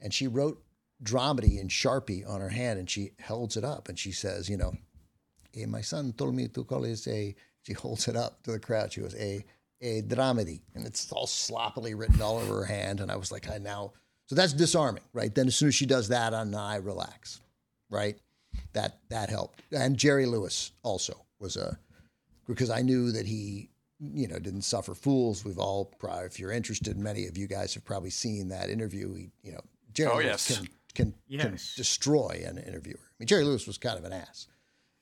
And she wrote dramedy in Sharpie on her hand and she holds it up and she says, you know, hey, my son told me to call it a she holds it up to the crowd. She goes, a a dramedy. And it's all sloppily written all over her hand. And I was like, I now so that's disarming, right? Then as soon as she does that, I relax, right? That that helped. And Jerry Lewis also was a because I knew that he you know didn't suffer fools. We've all probably, if you're interested, many of you guys have probably seen that interview. He, you know, Jerry oh, Lewis yes. can can, yes. can destroy an interviewer. I mean, Jerry Lewis was kind of an ass,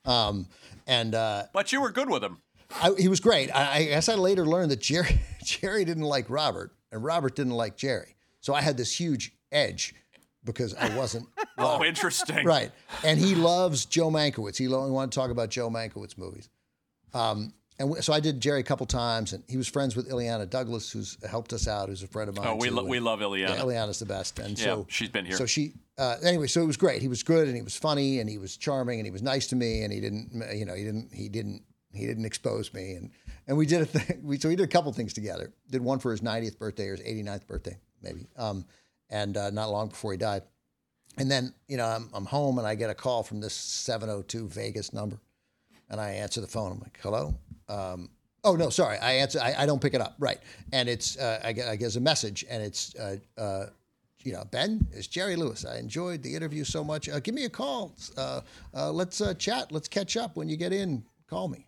um, and uh, but you were good with him. I, he was great. I, I guess I later learned that Jerry Jerry didn't like Robert, and Robert didn't like Jerry. So I had this huge edge because I wasn't. oh, interesting. Right, and he loves Joe Mankiewicz. He only wanted to talk about Joe Mankiewicz movies. Um, and so I did Jerry a couple times, and he was friends with Illeana Douglas, who's helped us out, who's a friend of mine. Oh, we, too. lo- we love Illeana. Yeah, Illeana's the best, and yeah, so she's been here. So she, uh, anyway, so it was great. He was good, and he was funny, and he was charming, and he was nice to me, and he didn't, you know, he didn't, he didn't, he didn't expose me, and and we did a thing. We so we did a couple things together. Did one for his 90th birthday or his 89th birthday, maybe, um, and uh, not long before he died. And then, you know, I'm, I'm home and I get a call from this 702 Vegas number. And I answer the phone. I'm like, hello? Um, oh, no, sorry. I answer, I, I, don't pick it up. Right. And it's, uh, I, get, I get a message and it's, uh, uh, you know, Ben, it's Jerry Lewis. I enjoyed the interview so much. Uh, give me a call. Uh, uh, let's chat. Let's catch up when you get in. Call me.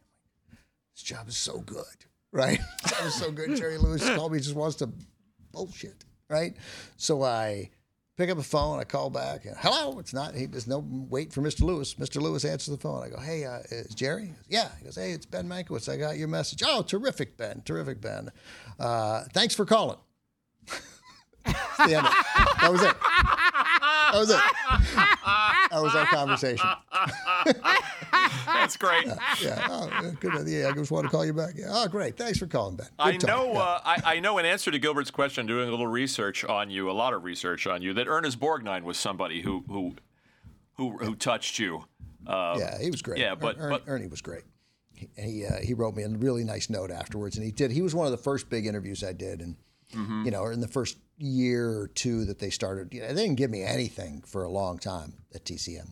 This job is so good, right? this job is so good. Jerry Lewis called me, just wants to bullshit, right? So I pick up the phone. I call back. And hello. It's not. He, there's no wait for Mr. Lewis. Mr. Lewis answers the phone. I go, Hey, uh, is Jerry? Yeah. He goes, Hey, it's Ben Mankiewicz. I got your message. Oh, terrific, Ben. Terrific, Ben. Uh, thanks for calling. that was it. That was it. That was our conversation. That's great. Yeah. yeah. Oh, good. Yeah, I just want to call you back. Yeah. Oh, great. Thanks for calling, Ben. Good I know. Yeah. Uh, I, I, know. In answer to Gilbert's question, doing a little research on you, a lot of research on you, that Ernest Borgnine was somebody who who who, who touched you. Uh, yeah, he was great. Yeah, but, er, but Ernie was great. He he, uh, he wrote me a really nice note afterwards, and he did. He was one of the first big interviews I did, and mm-hmm. you know, in the first year or two that they started, you know, they didn't give me anything for a long time at TCM.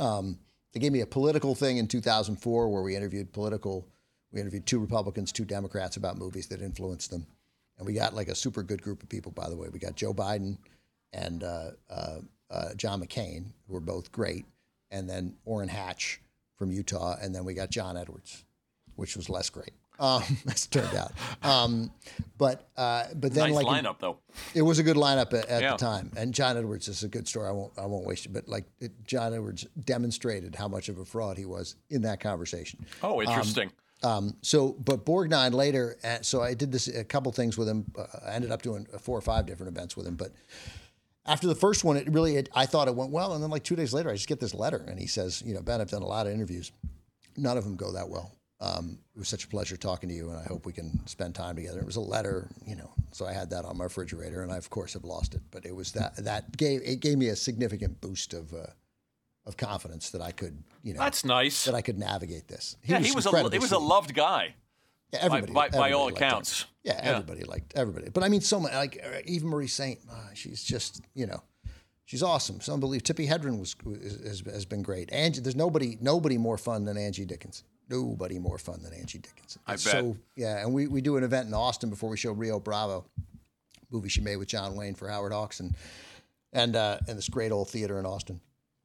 Um, they gave me a political thing in 2004 where we interviewed political, we interviewed two Republicans, two Democrats about movies that influenced them. And we got like a super good group of people, by the way. We got Joe Biden and uh, uh, uh, John McCain, who were both great, and then Orrin Hatch from Utah, and then we got John Edwards, which was less great um, as it turned out. Um, but uh, but then nice like lineup though. It was a good lineup at, at Yeah. the time, and John Edwards is a good story. I won't I won't waste it, but like it, John Edwards demonstrated how much of a fraud he was in that conversation. Oh, interesting. Um, so, but Borgnine later, uh, so I did this a couple things with him. Uh, I ended up doing four or five different events with him, but after the first one, it really it, I thought it went well, and then like two days later, I just get this letter, and he says, you know, Ben, I've done a lot of interviews, none of them go that well. Um, it was such a pleasure talking to you, and I hope we can spend time together. It was a letter, you know, so I had that on my refrigerator, and I of course have lost it. But it was that that gave it gave me a significant boost of uh, of confidence that I could, you know, That's nice. that I could navigate this. yeah, he was a he was a loved guy. Yeah, everybody, by- by all everybody liked him. accounts. Yeah, Yeah. everybody liked everybody. But I mean, so much like uh, Eva Marie Saint, uh, she's just you know, she's awesome. It's unbelievable. Tippi Hedren was has, has been great. Angie, there's nobody nobody more fun than Angie Dickinson. Nobody more fun than Angie Dickinson. I It's bet. So yeah, and we, we do an event in Austin before we show Rio Bravo, movie she made with John Wayne for Howard Hawks and and uh, and this great old theater in Austin,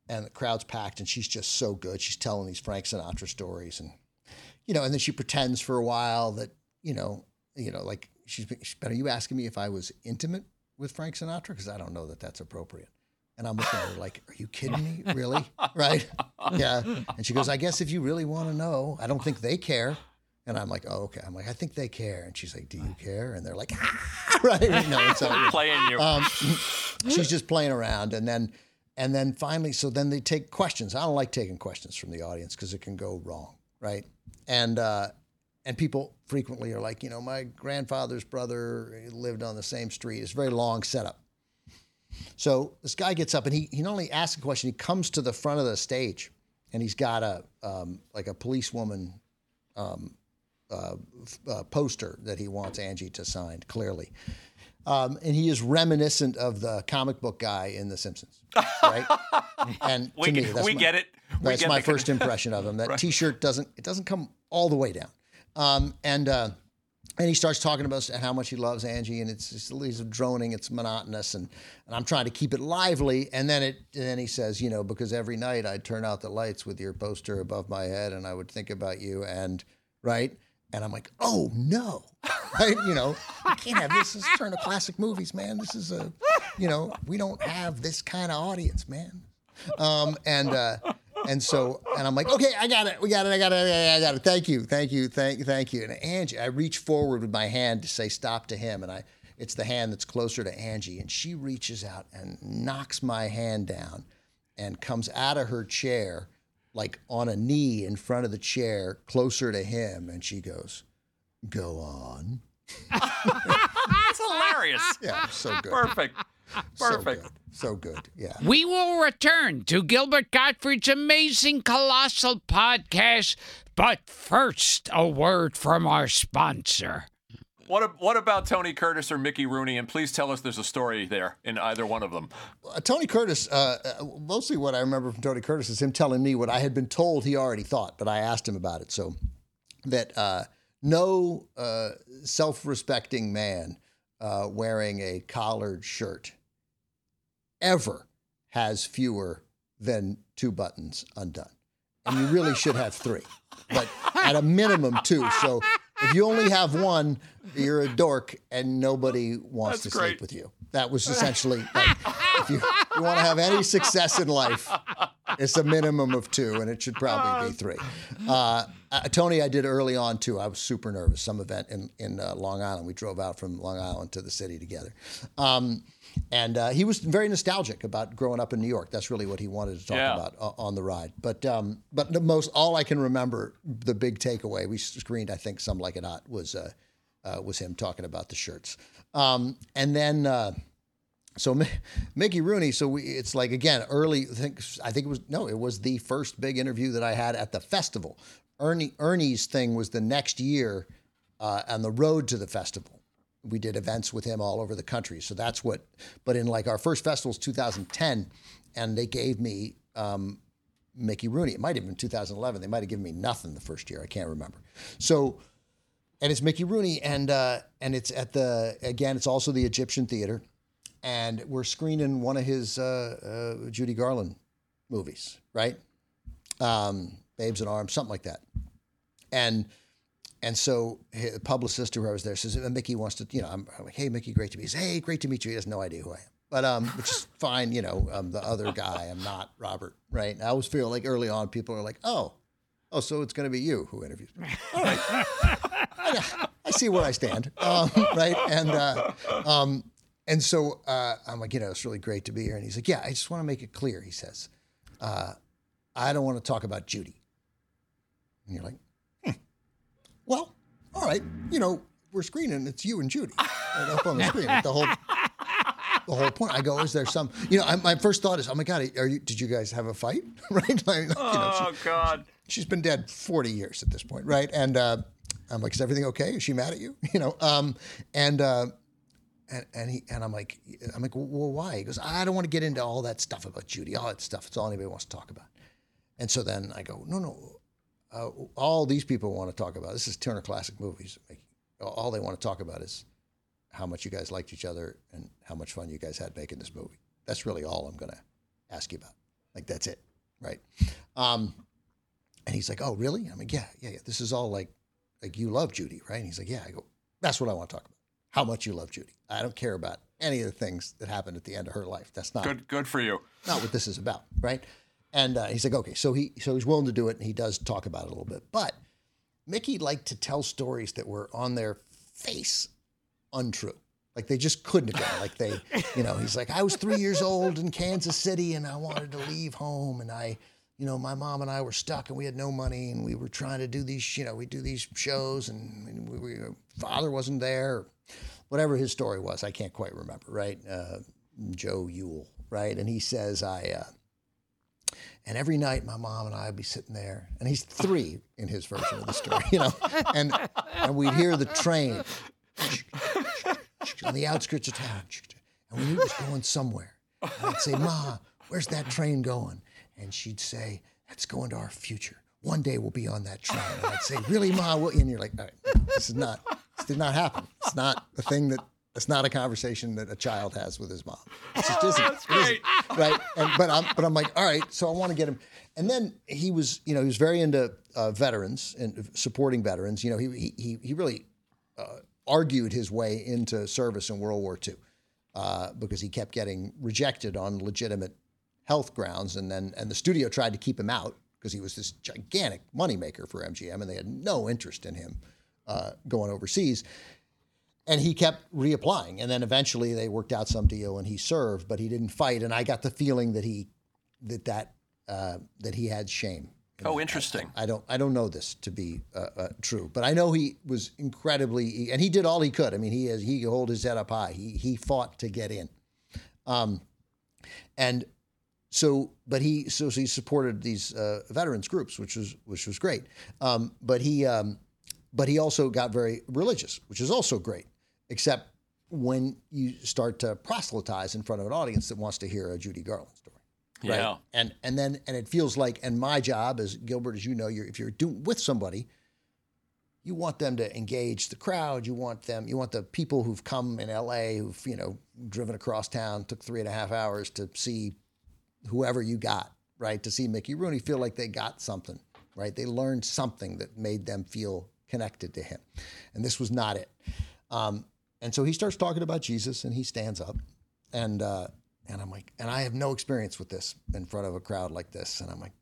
and the crowd's packed, and she's just so good. She's telling these Frank Sinatra stories, and you know, and then she pretends for a while that you know, you know, like she's been, are you asking me if I was intimate with Frank Sinatra? Because I don't know that that's appropriate. And I'm looking at her like, are you kidding me? Really? right? Yeah. And she goes, I guess if you really want to know, I don't think they care. And I'm like, oh, okay. I'm like, I think they care. And she's like, do you care? And they're like, ah, right? You know, and so, Playing you. um, she's just playing around and then and then finally so then they take questions i don't like taking questions from the audience because it can go wrong right and uh and people frequently are like you know my grandfather's brother lived on the same street it's a very long setup so this guy gets up and he, he not only asks a question he comes to the front of the stage and he's got a um, like a policewoman um, uh, uh, poster that he wants Angie to sign clearly. Um, and he is reminiscent of the comic book guy in The Simpsons, right? and we to me, get, that's we my, get it. We That's get my first impression of him. That T-shirt doesn't it doesn't come all the way down, um, and uh, and he starts talking about how much he loves Angie, and it's just he's droning, it's monotonous, and and I'm trying to keep it lively, and then it and then he says, you know, because every night I'd turn out the lights with your poster above my head, and I would think about you, and right. And I'm like, oh no, right? You know, we can't have this. This is Turner Classic Movies, man. This is a, you know, we don't have this kind of audience, man. Um, and uh, and so and I'm like, okay, I got it, we got it, I got it, I got it. Thank you, thank you, thank you, thank you. And Angie, I reach forward with my hand to say stop to him, and I it's the hand that's closer to Angie, and she reaches out and knocks my hand down, and comes out of her chair like on a knee in front of the chair, closer to him, and she goes, "Go on." It's hilarious. Yeah, so good. Perfect. So Perfect. good. So good. Yeah. We will return to Gilbert Gottfried's amazing colossal podcast, but first, a word from our sponsor. What, what about Tony Curtis or Mickey Rooney? And please tell us there's a story there in either one of them. Uh, Tony Curtis, uh, uh, mostly what I remember from Tony Curtis is him telling me what I had been told he already thought, but I asked him about it. So that uh, no uh, self respecting man uh, wearing a collared shirt ever has fewer than two buttons undone. And you really should have three, but at a minimum, two. So if you only have one, you're a dork and nobody wants That's to great. sleep with you. That was essentially like, if you, you want to have any success in life, it's a minimum of two, and it should probably be three. Uh, uh, Tony, I did early on too. I was super nervous. Some event in in uh, Long Island. We drove out from Long Island to the city together, um, and uh, he was very nostalgic about growing up in New York. That's really what he wanted to talk Yeah. about uh, on the ride. But um, but the most all I can remember, the big takeaway we screened, I think, some like it hot was uh, uh, was him talking about the shirts, um, and then. Uh, so Mi- Mickey Rooney. So we, it's like again early. I think I think it was no, it was the first big interview that I had at the festival. Ernie Ernie's thing was the next year uh, on the road to the festival. We did events with him all over the country. So that's what. But in like our first festival was 2010, and they gave me um, Mickey Rooney. It might have been 2011. They might have given me nothing the first year. I can't remember. So and it's Mickey Rooney, and uh, and it's at the again, it's also the Egyptian Theater, and we're screening one of his uh, uh, Judy Garland movies, right? Um, Babes in Arms, something like that, and and so his publicist who I was there says, "Uh, Mickey wants to, you know, I'm, I'm like, hey, Mickey, great to meet you. He says, hey, great to meet you. He has no idea who I am. But um, which is fine, you know. I'm the other guy. I'm not Robert, right? And I always feel like early on, people are like, "Oh, oh, so it's going to be you who interviews me." All right, I, I see where I stand, um, right? And uh, um, and so uh, I'm like, you know, it's really great to be here. And he's like, yeah, I just want to make it clear. He says, uh, I don't want to talk about Judy. And you're like, well, all right, you know, we're screening. It's you and Judy right up on the screen. The whole, the whole point. I go, is there some? You know, I, my first thought is, oh my god, are you? Did you guys have a fight? right? Like, you know, Oh she, God. she's been dead 40 years at this point, right? And uh, I'm like, is everything okay? Is she mad at you? You know, um, and uh, and and he and I'm like, I'm like, well, why? He goes, I don't want to get into all that stuff about Judy, all that stuff. It's all anybody wants to talk about. And so then I go, no, no, uh, all these people want to talk about. This is Turner Classic Movies. All they want to talk about is how much you guys liked each other and how much fun you guys had making this movie. That's really all I'm going to ask you about. Like that's it, right? Um, and he's like, "Oh, really?" I'm like, "Yeah, yeah, yeah. This is all like, like you love Judy, right?" And he's like, "Yeah." I go, "That's what I want to talk about. How much you love Judy. I don't care about any of the things that happened at the end of her life. That's not Good. Good for you. not what this is about, right?" And uh, he's like, "Okay." So he so he's willing to do it, and he does talk about it a little bit. But Mickey liked to tell stories that were on their face untrue. Like they just couldn't have been. Like they, you know, he's like, I was three years old in Kansas City and I wanted to leave home and I, you know, my mom and I were stuck and we had no money and we were trying to do these, you know, we do these shows and, we, we, father wasn't there, whatever his story was. I can't quite remember, right? Uh, Joe Yule, right? And he says, I, uh, and every night my mom and I would be sitting there, and he's three in his version of the story, you know, and and we'd hear the train on the outskirts of town, and we knew it was going somewhere. And I'd say, Ma, where's that train going? And she'd say, That's going to our future. One day we'll be on that train. And I'd say, Really, Ma? Will-" And you're like, All right, this is not, this did not happen. It's not a thing that, it's not a conversation that a child has with his mom. It just isn't. That's It isn't right? And but I'm but I'm like, all right. So I want to get him. And then he was, you know, he was very into uh, veterans and supporting veterans. You know, he he he really uh, argued his way into service in World War II uh, because he kept getting rejected on legitimate health grounds, and then and the studio tried to keep him out because he was this gigantic moneymaker for MGM, and they had no interest in him uh, going overseas and he kept reapplying. And then eventually they worked out some deal and he served but he didn't fight. And i got the feeling that he that that uh, that he had shame. Oh, interesting. i don't i don't know this to be uh, uh, true but i know he was incredibly and he did all he could. I mean he has he could hold his head up high. He he fought to get in. Um and so but he so, so he supported these uh, veterans groups which was which was great. Um, but he um, but he also got very religious which is also great except when you start to proselytize in front of an audience that wants to hear a Judy Garland story right? Yeah. And and then and it feels like and my job as Gilbert, as you know, you're if you're doing with somebody, you want them to engage the crowd. You want them. You want the people who've come in L.A. who've you know driven across town, took three and a half hours to see whoever you got, right? To see Mickey Rooney, feel like they got something, right? They learned something that made them feel connected to him, and this was not it. Um, and so he starts talking about Jesus, and he stands up, and uh, and I'm like, and I have no experience with this in front of a crowd like this, and I'm like,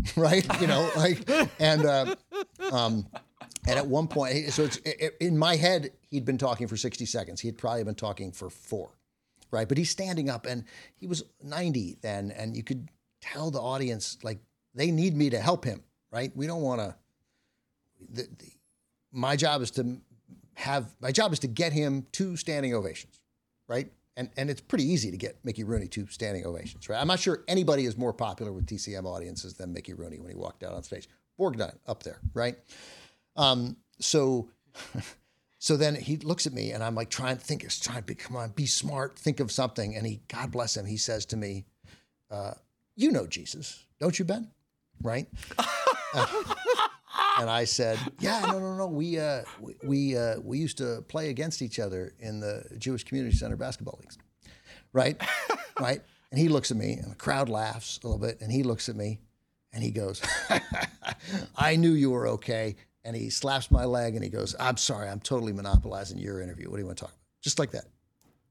right, you know, like, and uh, um, and at one point, so it's it, in my head, he'd been talking for 60 seconds. He had probably been talking for four, right? But he's standing up, and he was 90 then, and you could tell the audience like they need me to help him, right? We don't want to. My job is to have my job is to get him two standing ovations, right? And and it's pretty easy to get Mickey Rooney two standing ovations, right? I'm not sure anybody is more popular with TCM audiences than Mickey Rooney when he walked out on stage. Borgnine up there, right? Um, so so then he looks at me and I'm like trying to think, it's trying to be, come on, be smart, think of something. And he, God bless him, he says to me, uh, "You know Jesus, don't you, Ben?" Right? Uh, and I said, "Yeah, no, no, no. We uh, we we, uh, we used to play against each other in the Jewish Community Center basketball leagues, right? right?" And he looks at me, and the crowd laughs a little bit, and he looks at me, and he goes, "I knew you were okay." And he slaps my leg, and he goes, "I'm sorry, I'm totally monopolizing your interview. What do you want to talk about?" Just like that.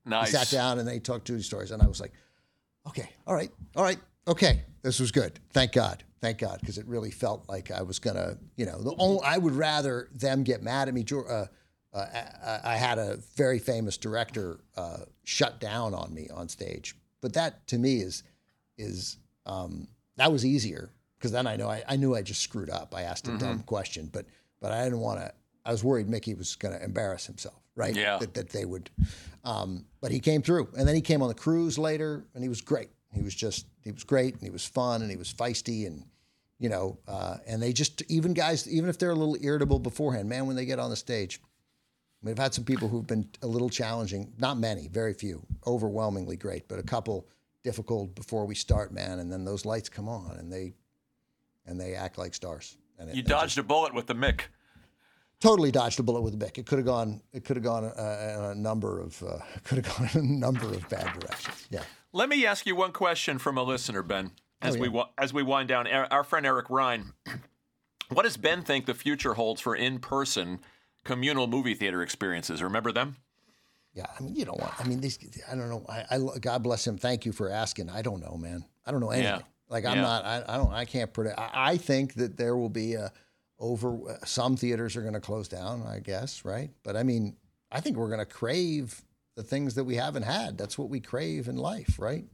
Nice. He sat down, and they talked Judy stories, and I was like, "Okay, all right, all right, okay. This was good. Thank God." Thank God, because it really felt like I was gonna, you know, the only, I would rather them get mad at me. Uh, uh, I, I had a very famous director uh, shut down on me on stage, but that to me is is um, that was easier because then I know I, I knew I just screwed up. I asked a Mm-hmm. dumb question, but but I didn't want to. I was worried Mickey was going to embarrass himself, right? Yeah. That, that they would. Um, but he came through, and then he came on the cruise later, and he was great. He was just he was great, and he was fun, and he was feisty, and you know, uh, and they just even guys, even if they're a little irritable beforehand, man, when they get on the stage, We've had some people who've been a little challenging, not many, very few, overwhelmingly great, but a couple difficult before we start, man. And then those lights come on and they and they act like stars. And it, You dodged a bullet with the Mick. totally dodged a bullet with a Bic. It could have gone. It could have gone in a number of. Uh, could have gone in a number of bad directions. Yeah. Let me ask you one question from a listener, Ben. Oh, as Oh, we yeah. wa- as we wind down, our, friend Eric Ryan, what does Ben think the future holds for in-person communal movie theater experiences? Remember them? Yeah, I mean, you don't want. I mean, these. I don't know. I, I God bless him. Thank you for asking. I don't know, man. I don't know anything. Like I'm Yeah. not. I, I don't. I can't predict. I, I think that there will be a over. Some theaters are going to close down. I guess, right? But I mean, I think we're going to crave the things that we haven't had. That's what we crave in life, right?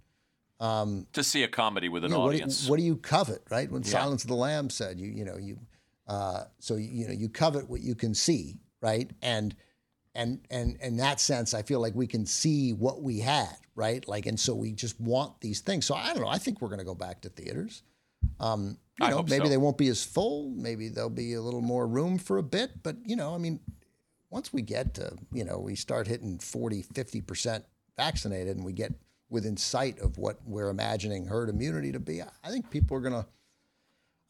To see a comedy with an Yeah, what, do you, audience. what do you covet, right? When Silence of the Lambs said, you you know you, uh, so you, you know you covet what you can see, right? And and and in that sense, I feel like we can see what we had, right? Like, and so we just want these things. So I don't know. I think we're going to go back to theaters. Um, you I know, maybe so. they won't be as full. Maybe there'll be a little more room for a bit. But you know, I mean, once we get to you know we start hitting 40 50 percent vaccinated and we get within sight of what we're imagining herd immunity to be i think people are going to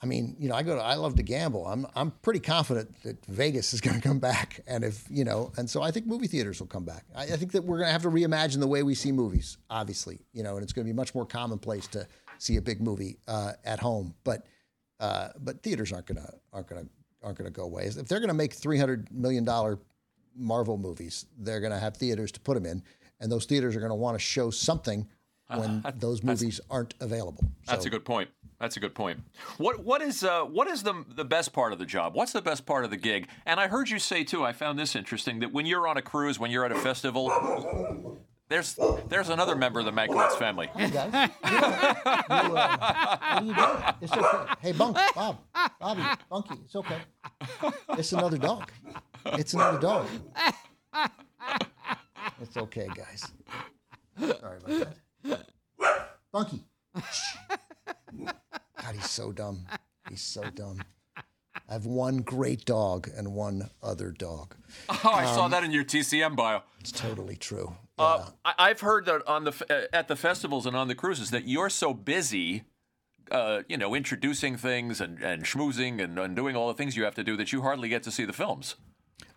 i mean you know i go to i love to gamble. I'm i'm pretty confident that vegas is going to come back and if you know and so i think movie theaters will come back. I, I think that we're going to have to reimagine the way we see movies obviously you know and it's going to be much more commonplace to see a big movie uh, at home but uh, but theaters aren't going to aren't going to aren't going to go away if they're going to make 300 million dollar Marvel movies, they're going to have theaters to put them in, and those theaters are going to want to show something when those movies aren't available. That's a good point. That's a good point. What what is uh, what is the the best part of the job? What's the best part of the gig? And I heard you say too. I found this interesting that when you're on a cruise, when you're at a festival, there's there's another member of the Mankiewicz family. Hey guys, you, uh, you, uh, what are you doing? It's okay. Hey, Bunk, Bob, Bobby, Bunky, it's okay. It's another dog. It's another dog. It's okay, guys. Sorry about that. Bunky. God, he's so dumb. He's so dumb. I have one great dog and one other dog. Oh, I saw that in your TCM bio. It's totally true. Uh, I, I've heard that on the uh, at the festivals and on the cruises that you're so busy, uh, you know, introducing things and, and schmoozing and, and doing all the things you have to do that you hardly get to see the films.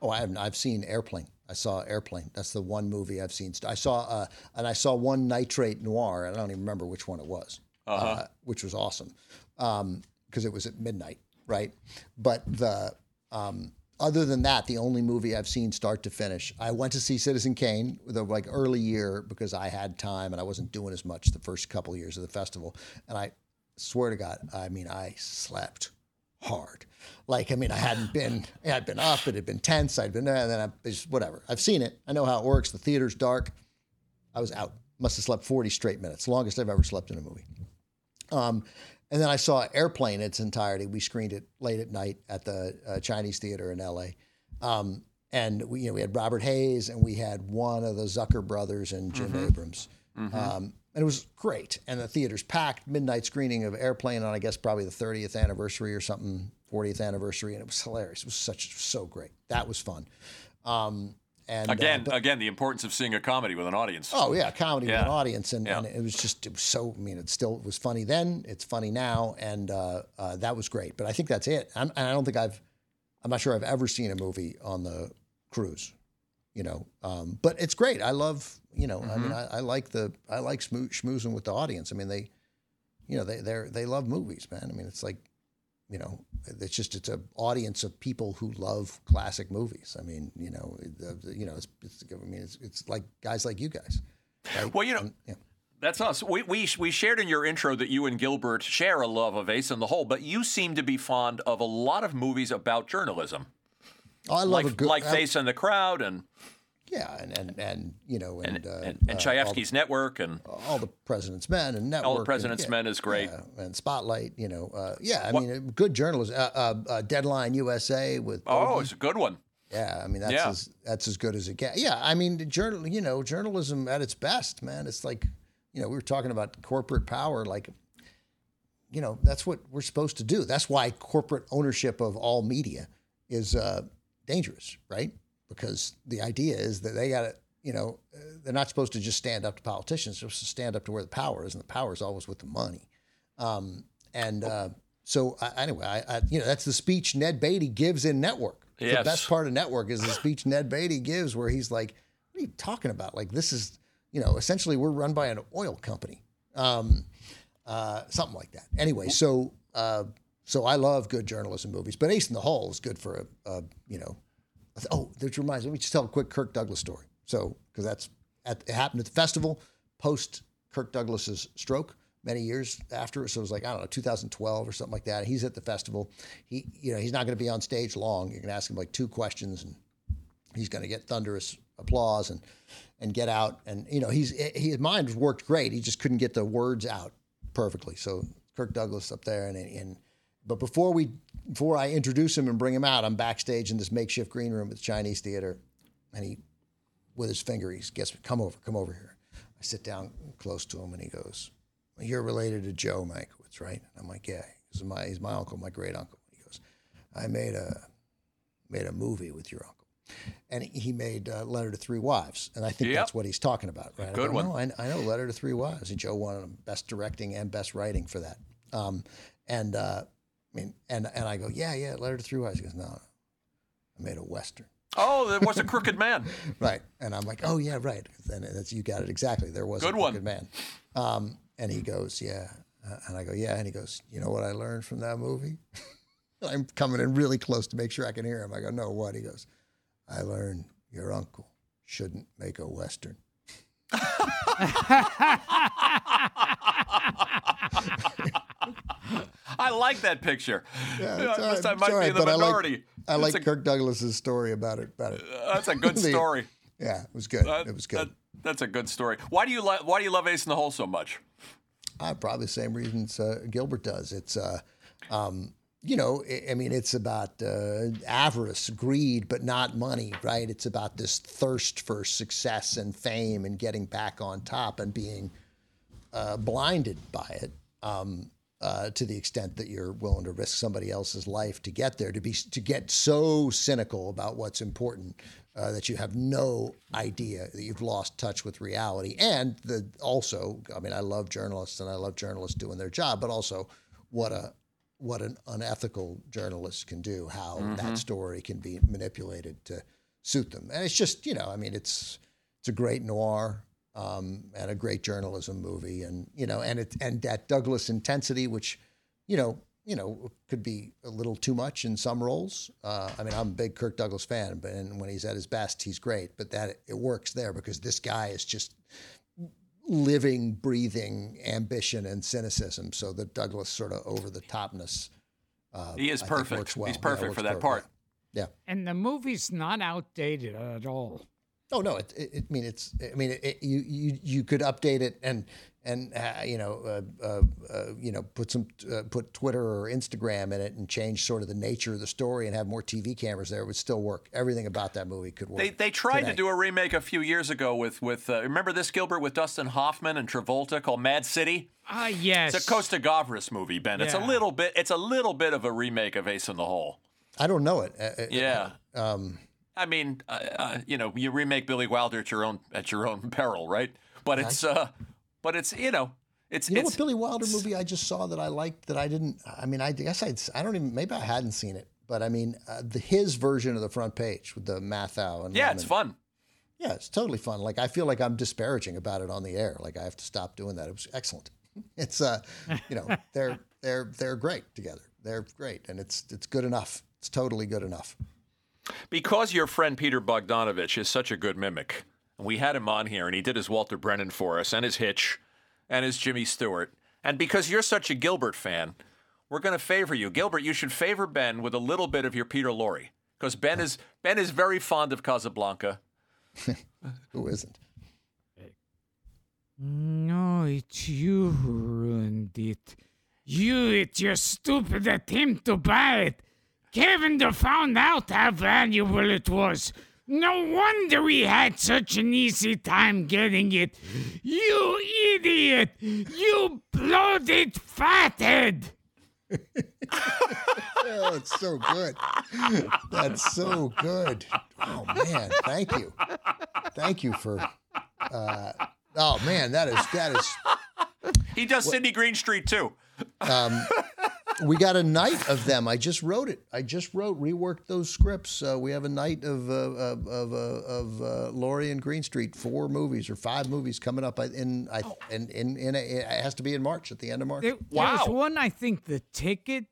Oh, I have, I've seen Airplane. I saw Airplane. That's the one movie I've seen. I saw, uh, and I saw one Nitrate Noir. and I don't even remember which one it was, uh which was awesome because it was at midnight, right? But the um, other than that, the only movie I've seen start to finish. I went to see Citizen Kane the like early year because I had time and I wasn't doing as much the first couple of years of the festival, and I swear to God, I mean, I slept hard. Like, I mean, I hadn't been, I had been up, it had been tense, I'd been there, and then I just, whatever. I've seen it. I know how it works. The theater's dark. I was out. Must have slept 40 straight minutes, longest I've ever slept in a movie. Um, and then I saw Airplane in its entirety. We screened it late at night at the uh, Chinese Theater in LA. Um, and we, you know, we had Robert Hays and we had one of the Zucker brothers and Jim Abrahams. Um, and it was great. And the theater's packed, midnight screening of Airplane on, I guess, probably the 30th anniversary or something, 40th anniversary. And it was hilarious. It was such, so great. That was fun. Um, and uh, Again, but- again, the importance of seeing a comedy with an audience. Oh yeah, comedy with an audience, and, Yeah. and it was just it was so. I mean, it still it was funny then. It's funny now, and uh, uh, that was great. But I think that's it. I'm, and I don't think I've. I'm not sure I've ever seen a movie on the cruise. You know, um, but it's great. I love. You know, I mean, I, I like the I like schmoo- schmoozing with the audience. I mean, they, you know, they they they love movies, man. I mean, it's like, you know, it's just it's an audience of people who love classic movies. I mean, you know, the- the- you know, it's, it's I mean, it's it's like guys like you guys. right? Well, you know, And, yeah. That's us. We, we, we shared in your intro that you and Gilbert share a love of Ace in the Hole, but you seem to be fond of a lot of movies about journalism, Oh, I love like, a good like I- Face in the Crowd and Yeah, and and, and you know, and and, uh, and, and uh, network and all the President's Men and Network. All the and- President's yeah, Men is great. yeah, and Spotlight. You know, uh, yeah, I mean, good journalism. Uh, uh, uh, Deadline USA with oh, Bogey. it's a good one. Yeah, I mean that's Yeah. as that's as good as it gets. Yeah, I mean the journal, you know, journalism at its best, man. It's like, you know, we were talking about corporate power, like, you know, that's what we're supposed to do. That's why corporate ownership of all media is uh, dangerous, right? Because the idea is that they got to, you know, they're not supposed to just stand up to politicians. They're supposed to stand up to where the power is, and the power is always with the money. Um, and uh, so, I, anyway, I, I, you know, that's the speech Ned Beatty gives in Network. Yes. The best part of Network is the speech Ned Beatty gives, where he's like, "What are you talking about? Like, this is, you know, essentially we're run by an oil company, um, uh, something like that." Anyway, so uh, so I love good journalism movies, but Ace in the Hole is good for a, a you know, a- oh, that reminds me. Let me just tell a quick Kirk Douglas story. So because that's at, it happened at the festival post Kirk Douglas's stroke many years after. So it was like I don't know, 2012 or something like that. He's at the festival. He, you know, he's not going to be on stage long. You can ask him like two questions, and he's going to get thunderous applause and and get out. And you know, he's his mind worked great. He just couldn't get the words out perfectly. So Kirk Douglas up there, and and but before we before I introduce him and bring him out, I'm backstage in this makeshift green room at the Chinese Theater, and he with his finger, he gets me, come over, come over here. I sit down close to him and he goes, You're related to Joe Mankiewicz, right? And I'm like, Yeah. He's my, he's my uncle, my great uncle. He goes, I made a, made a movie with your uncle. And he- made uh, Letter to Three Wives. And I think Yep. that's what he's talking about, right? I Good go, one. No, I, I know Letter to Three Wives. And Joe won Best Directing and Best Writing for that. Um, and, uh, I mean, and, and I go, Yeah, yeah, Letter to Three Wives. He goes, No, no. I made a Western. Oh, there was a crooked man. Right. And I'm like, oh, yeah, right. And that's, you got it exactly. There was Good a one. good man. Um, and he goes, yeah. Uh, and I go, yeah. And he goes, you know what I learned from that movie? I'm coming in really close to make sure I can hear him. I go, no, what? He goes, I learned your uncle shouldn't make a Western. I like that picture. Yeah, it's I right, I might be in the but I like- I like Kirk Douglas's story about it. About it. That's a good The- story. Yeah, it was good. That- it was good. that- that's a good story. Why do you like? Why do you love Ace in the Hole so much? Uh, probably the same reasons uh, Gilbert does. It's, uh, um, you know, I, I mean, it's about uh, avarice, greed, but not money, right? It's about this thirst for success and fame and getting back on top and being uh, blinded by it um, uh, to the extent that you're willing to risk somebody else's life to get there. To be to get so cynical about what's important uh, that you have no idea that you've lost touch with reality. And the also, I mean, I love journalists and I love journalists doing their job, but also what a what an unethical journalist can do, how that story can be manipulated to suit them. And it's just, you know, I mean, it's it's a great noir um, and a great journalism movie, and you know, and it and that Douglas intensity, which, you know, you know, could be a little too much in some roles. Uh, I mean, I'm a big Kirk Douglas fan, but and when he's at his best, he's great. But that it works there because this guy is just living, breathing ambition and cynicism. So the Douglas sort of over the topness. Uh, He is perfect. works well. He's perfect works for that perfect. part. Yeah. And the movie's not outdated at all. Oh no! It, it, I mean, it's. I mean, it, it, you you you could update it and and uh, you know uh, uh, uh, you know put some uh, put Twitter or Instagram in it and change sort of the nature of the story and have more TV cameras there. It would still work. Everything about that movie could work. They, they tried today. to do a remake a few years ago with with uh, remember this Gilbert with Dustin Hoffman and Travolta called Mad City. Ah, yes. It's a Costa Gavras movie, Ben. It's a little bit. It's a little bit of a remake of Ace in the Hole. I don't know it. Uh, uh, Yeah. Um, I mean, uh, uh, you know, you remake Billy Wilder at your own at your own peril, right? But it's uh, but it's you know, it's you know it's what Billy Wilder movie I just saw that I liked that I didn't. I mean, I guess I'd. I don't even. Maybe I hadn't seen it, but I mean, uh, the, his version of the front page with the Matthau and yeah, it's fun. Yeah, it's totally fun. Like I feel like I'm disparaging about it on the air. Like I have to stop doing that. It was excellent. It's uh, you know, they're they're they're great together. They're great, and it's it's good enough. It's totally good enough. Because your friend Peter Bogdanovich is such a good mimic, we had him on here, and he did his Walter Brennan for us, and his Hitch, and his Jimmy Stewart, and because you're such a Gilbert fan, we're going to favor you, Gilbert. You should favor Ben with a little bit of your Peter Lorre, because Ben is Ben is very fond of Casablanca, Who isn't? No, it's you who ruined it. You, it's your stupid attempt to buy it. Kevin found out how valuable it was. No wonder we had such an easy time getting it. You idiot! You bloated fathead! oh, it's so good. That's so good. Oh man, thank you, thank you for. Uh, oh man, that is that is. He does Sydney Greenstreet too. Um, we got a night of them. I just wrote it. I just wrote, reworked those scripts. Uh, we have a night of uh, of of, uh, of uh, Lorre and Greenstreet, four movies or five movies coming up in I, in in, in a, it has to be in March at the end of March. There, there was one I think the ticket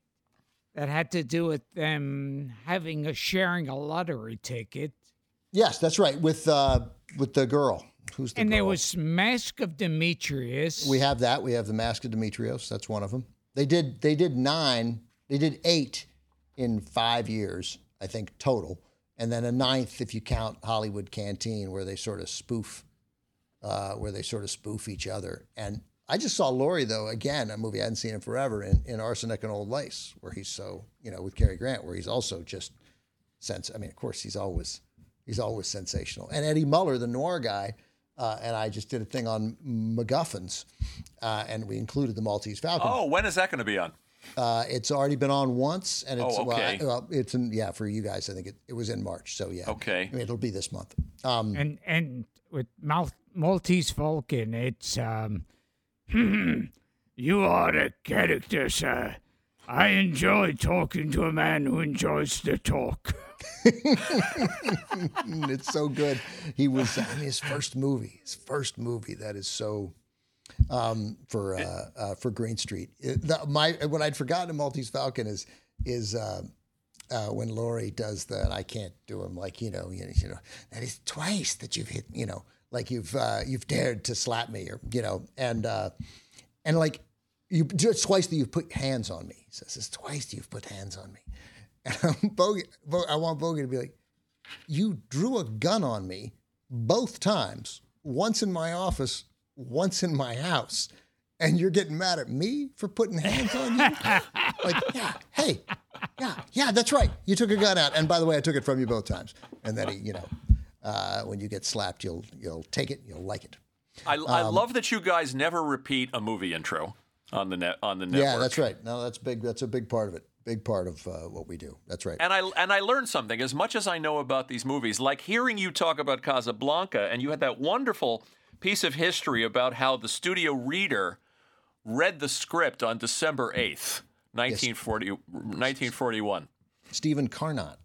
that had to do with them having a sharing a lottery ticket. Yes, that's right. With uh, with the girl. Who's the and girl? there was Mask of Dimitrios. We have that. We have the Mask of Dimitrios. That's one of them. They did they did nine. They did eight in five years, I think total, and then a ninth if you count Hollywood Canteen, where they sort of spoof, uh, where they sort of spoof each other. And I just saw Lorre though again, a movie I hadn't seen in forever, in, in Arsenic and Old Lace, where he's so you know with Cary Grant, where he's also just sense. I mean, of course, he's always he's always sensational. And Eddie Muller, the noir guy uh, and I just did a thing on MacGuffins, uh, and we included the Maltese Falcon. Oh, when is that going to be on? Uh, it's already been on once, and it's oh, okay. well, well, it's in yeah for you guys. I think it, it was in March, so yeah. Okay, I mean, it'll be this month. Um, and and with Mal- Maltese Falcon, it's um, you are a character, sir. I enjoy talking to a man who enjoys the talk. it's so good. He was I mean, his first movie, his first movie that is so um, for uh, uh, for Greenstreet. It, the, my what I'd forgotten in Maltese Falcon is is uh, uh, when Lorre does the and I can't do him like you know you know, you know that is twice that you've hit you know like you've uh, you've dared to slap me or you know and uh, and like you just twice that you've put hands on me. He says it's twice that you've put hands on me. Bogey, I want Bogey to be like, you drew a gun on me both times, once in my office, once in my house, and you're getting mad at me for putting hands on you? like, yeah, hey, yeah, yeah, that's right. You took a gun out, and by the way, I took it from you both times. And then he, you know, uh, when you get slapped, you'll you'll take it, you'll like it. I, I um, love that you guys never repeat a movie intro on the net on the network. Yeah, that's right. No, that's big. That's a big part of it big part of uh, what we do. That's right. And I and I learned something. As much as I know about these movies, like hearing you talk about Casablanca, and you had that wonderful piece of history about how the studio reader read the script on December eighth, 1940, yes. 1941. Stephen Karnot.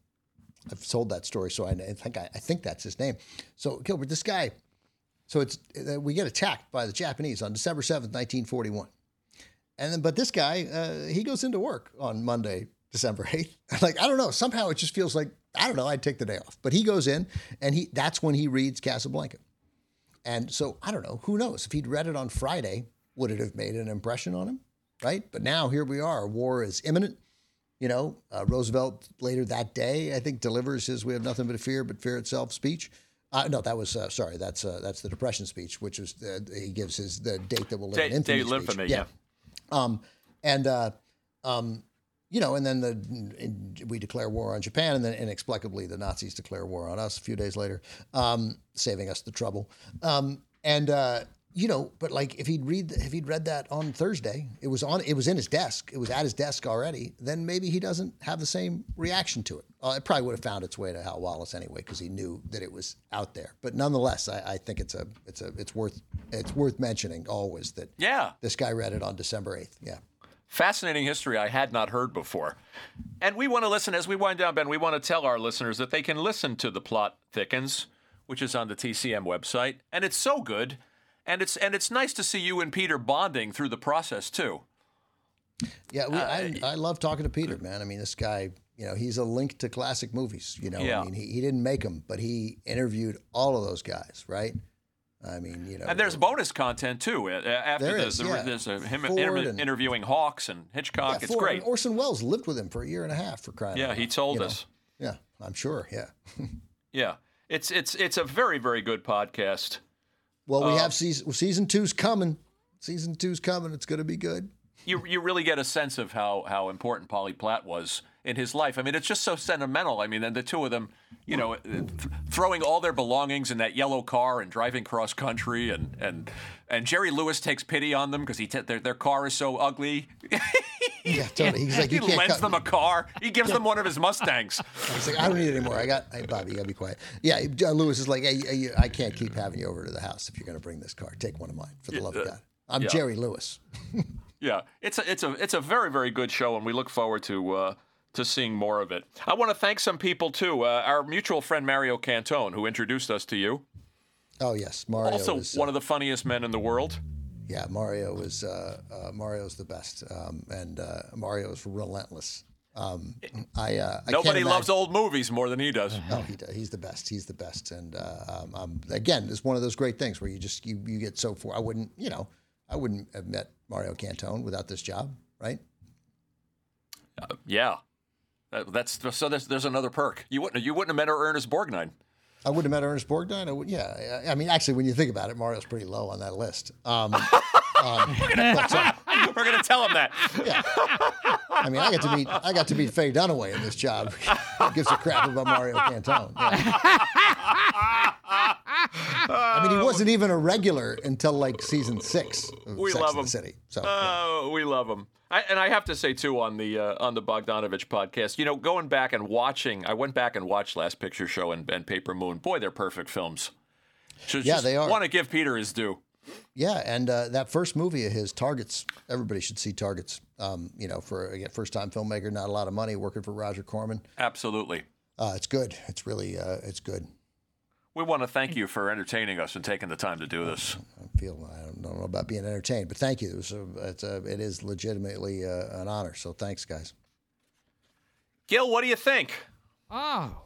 I've told that story, so I think I, I think that's his name. So Gilbert, this guy. So it's uh, we get attacked by the Japanese on December seventh, nineteen forty one. And then, but this guy, uh, he goes into work on Monday, December 8th. Like, I don't know. Somehow it just feels like, I don't know, I'd take the day off. But he goes in and he that's when he reads Casablanca. And so I don't know, who knows? If he'd read it on Friday, would it have made an impression on him? Right? But now here we are. War is imminent. You know, uh, Roosevelt later that day, I think, delivers his "We have nothing but fear, but fear itself" speech. Uh, no, that was uh, sorry. That's uh, that's the Depression speech, which was uh, he gives his the date that will live in infamy. Date infamy, yeah. yeah. Um, and uh, um, you know, and then the, we declare war on Japan, and then inexplicably the Nazis declare war on us a few days later, um, saving us the trouble. Um, and uh, you know, but like if he'd read if he'd read that on Thursday, it was on it was in his desk, it was at his desk already. Then maybe he doesn't have the same reaction to it. Uh, it probably would have found its way to Hal Wallis anyway because he knew that it was out there. But nonetheless, I, I, think it's a it's a it's worth it's worth mentioning always that yeah this guy read it on December eighth. Yeah. Fascinating history I had not heard before. And we want to listen, as we wind down, Ben, we want to tell our listeners that they can listen to The Plot Thickens, which is on the TCM website. And it's so good and it's and it's nice to see you and Peter bonding through the process too. Yeah, we, uh, I, I love talking to Peter, man. I mean, this guy, you know, he's a link to classic movies. You know, yeah. I mean, he, he didn't make them, but he interviewed all of those guys, right? I mean, you know, and there's bonus content too. Uh, uh, after there this, is, yeah. there's a, him inter- and, interviewing Hawks and Hitchcock. Yeah, it's great. And Orson Welles lived with him for a year and a half for crying. Yeah, he told us. Know? Yeah, I'm sure. Yeah. yeah. It's it's it's a very very good podcast. Well, we have um, season season two's coming. Season two's coming. It's going to be good. You you really get a sense of how how important Polly Platt was in his life. I mean, it's just so sentimental. I mean, and the two of them, you know, th- throwing all their belongings in that yellow car and driving cross country, and and and Jerry Lewis takes pity on them because he t- their their car is so ugly. Yeah, totally. He's like, he can't lends cut them a car. He gives them one of his Mustangs. He's like, I don't need it anymore. I got, hey, Bobby, you gotta be quiet. Yeah, John Lewis is like, hey, I can't keep having you over to the house if you're gonna bring this car. Take one of mine, for the love of God. I'm yeah. Jerry Lewis. Yeah, it's a it's a it's a very very good show, and we look forward to. Uh, to seeing more of it. I want to thank some people too. Uh, our mutual friend Mario Cantone, who introduced us to you. Oh yes, Mario. Also, is, one of the funniest men in the world. Yeah, Mario is uh, uh, Mario's the best, um, and uh, Mario is relentless. Um, I, uh, I Nobody loves old movies more than he does. Oh, he does. He's the best. He's the best. And uh, um, um, again, it's one of those great things where you just you, you get so far. I wouldn't, you know, I wouldn't have met Mario Cantone without this job, right? Yeah, That- that's so. There's, there's another perk. You wouldn't you wouldn't have met Ernest Borgnine. I wouldn't have met Ernest Borgnine. I would, yeah. I mean, actually, when you think about it, Mario's pretty low on that list. Um, um, but, We're gonna tell him that. I mean, I got to meet I got to meet Faye Dunaway in this job. Gives a crap about Mario Cantone? Yeah. I mean, he wasn't even a regular until like season six of We Sex love him. the City. So Oh, we love him. I, and I have to say too on the uh, on the Bogdanovich podcast, you know, going back and watching, I went back and watched Last Picture Show and, and Paper Moon. Boy, they're perfect films. Just, Yeah, just they are. Want to give Peter his due. yeah, and uh, that first movie of his, Targets. Everybody should see Targets. Um, you know, for again, first time filmmaker, not a lot of money, working for Roger Corman. Absolutely. Uh, it's good. It's really uh, it's good. We want to thank you for entertaining us and taking the time to do this. I feel I don't, don't know about being entertained, but thank you. It, was a, it's a, it is legitimately uh, an honor. So thanks, guys. Gil, what do you think? Oh.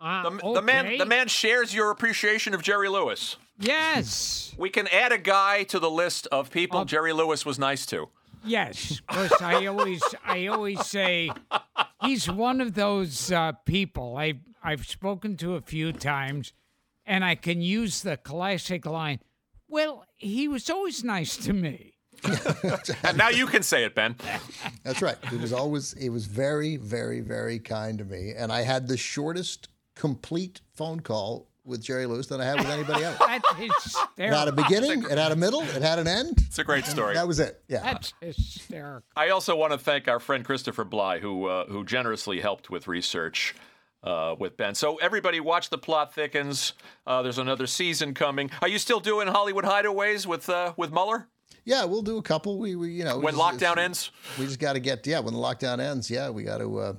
Uh, The, the man the man shares your appreciation of Jerry Lewis. Yes. We can add a guy to the list of people Jerry Lewis was nice to. Yes, because I always, I always say he's one of those uh, people I I've spoken to a few times, and I can use the classic line. Well, he was always nice to me. And now you can say it, Ben. That's right. He was always he was very, very, very kind to me, and I had the shortest complete phone call with Jerry Lewis than I had with anybody else. That's It had a hysterical. beginning, it had a middle, it had an end. It's a great story. That was it. Yeah. That's hysterical. I also want to thank our friend Christopher Bly, who uh, who generously helped with research uh, with Ben. So everybody, watch the plot thickens. Uh, there's another season coming. Are you still doing Hollywood Hideaways with uh, with Muller Yeah, we'll do a couple. We, we you know, when just- lockdown ends? We just got to get yeah. When the lockdown ends, yeah, we got to. Uh,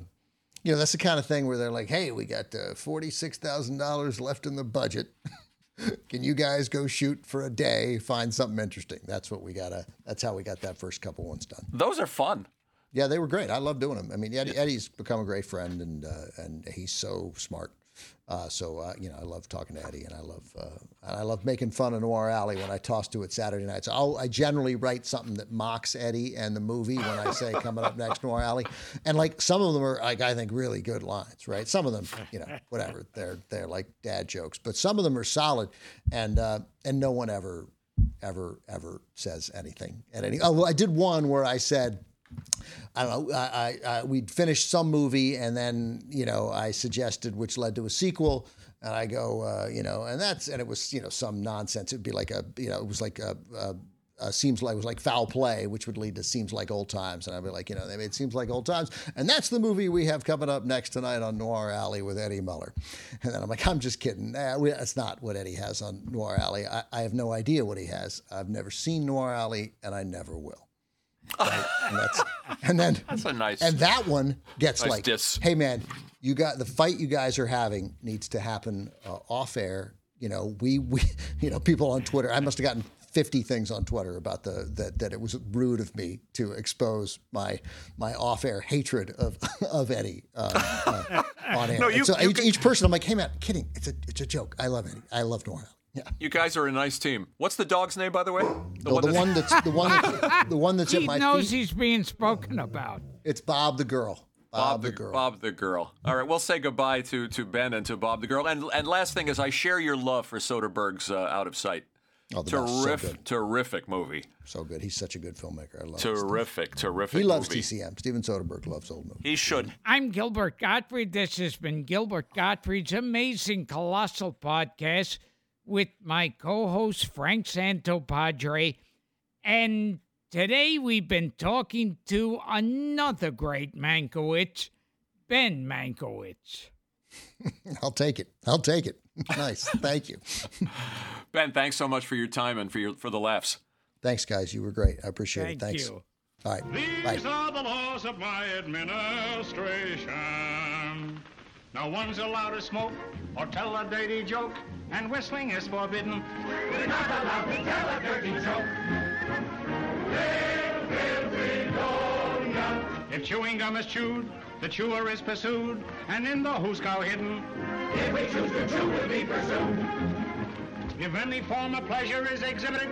you know, that's the kind of thing where they're like, "Hey, we got uh, forty six thousand dollars left in the budget. Can you guys go shoot for a day? Find something interesting." That's what we gotta. That's how we got that first couple ones done. Those are fun. Yeah, they were great. I love doing them. I mean, Eddie, Eddie's become a great friend, and uh, and he's so smart. Uh, so uh, you know, I love talking to Eddie, and I love uh, and I love making fun of Noir Alley when I toss to it Saturday nights. So I'll, I generally write something that mocks Eddie and the movie when I say coming up next Noir Alley, and like some of them are like I think really good lines, right? Some of them, you know, whatever they're they're like dad jokes, but some of them are solid, and uh, and no one ever ever ever says anything at any. Oh, well, I did one where I said. I don't know. I, I, I we'd finished some movie, and then you know I suggested, which led to a sequel. And I go, uh, you know, and that's and it was you know some nonsense. It'd be like a you know it was like a, a, a seems like it was like foul play, which would lead to seems like old times. And I'd be like, you know, they made seems like old times, and that's the movie we have coming up next tonight on Noir Alley with Eddie Muller. And then I'm like, I'm just kidding. Nah, we, that's not what Eddie has on Noir Alley. I, I have no idea what he has. I've never seen Noir Alley, and I never will. Right? and, that's, and then That's a nice. and that one gets Nice like, diss. hey man, you got the fight you guys are having needs to happen uh, off air. You know, we we you know people on Twitter. I must have gotten. 50 things on Twitter about the that, that it was rude of me to expose my my off-air hatred of of Eddie uh, uh, on air. No, you- so you each, can- each person, I'm like, hey man, kidding. It's a it's a joke. I love Eddie. I love Nora. Yeah. you guys are a nice team. What's the dog's name, by the way? The Well, the that's- one that's the one that's, the one that's at He my knows feet. he's being spoken about. It's Bob the girl. Bob, the, girl. Bob the girl. All right, we'll say goodbye to to Ben and to Bob the girl. And and last thing is, I share your love for Soderbergh's uh, Out of Sight. Oh, the best. So Terrific, terrific movie. So good. He's such a good filmmaker. I love his stuff. Terrific, terrific. He loves movie. TCM. Steven Soderbergh loves old movies. He should. I'm Gilbert Gottfried. This has been Gilbert Gottfried's amazing colossal podcast with my co-host Frank Santopadre. And today we've been talking to another great Mankiewicz, Ben Mankiewicz. I'll take it. I'll take it. nice. Thank you. Ben, thanks so much for your time and for your for the laughs. Thanks, guys. You were great. I appreciate Thank it. Thanks. you. All right. These Bye. are the laws of my administration. No one's allowed to smoke or tell a dirty joke, and whistling is forbidden. We're not allowed to tell a dirty joke. If chewing gum is chewed, the chewer is pursued, and in the hoosegow hidden. If we choose to chew, we'll be pursued. If any form of pleasure is exhibited,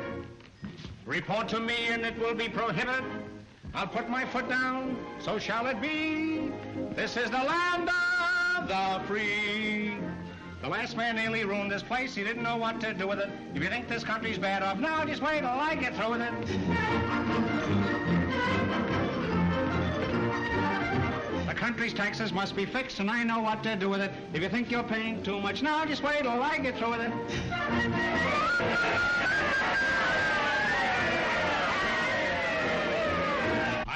report to me and it will be prohibited. I'll put my foot down, so shall it be. This is the land of the free. The last man nearly ruined this place. He didn't know what to do with it. If you think this country's bad off now, just wait till I get through with it. The country's taxes must be fixed, and I know what to do with it. If you think you're paying too much now, just wait till I get through with it.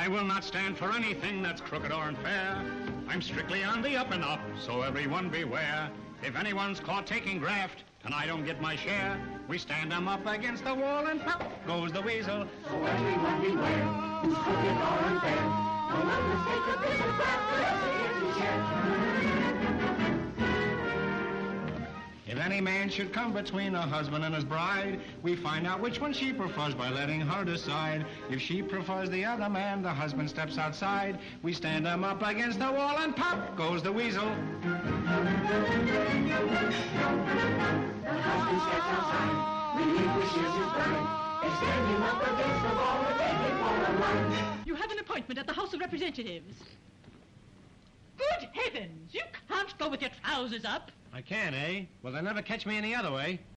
Will not stand for anything that's crooked or unfair. I'm strictly on the up and up, so everyone beware. If anyone's caught taking graft and I don't get my share, we stand 'em up against the wall and pop goes the weasel. So everyone beware, who's crooked or unfair. No one mistake a bit of graft for every share. Any man should come between a husband and his bride, we find out which one she prefers by letting her decide. If she prefers the other man, the husband steps outside. We stand him up against the wall and pop goes the weasel. You have an appointment at the House of Representatives. Good heavens! You can't go with your trousers up. I can, eh? Well, they'll never catch me any other way.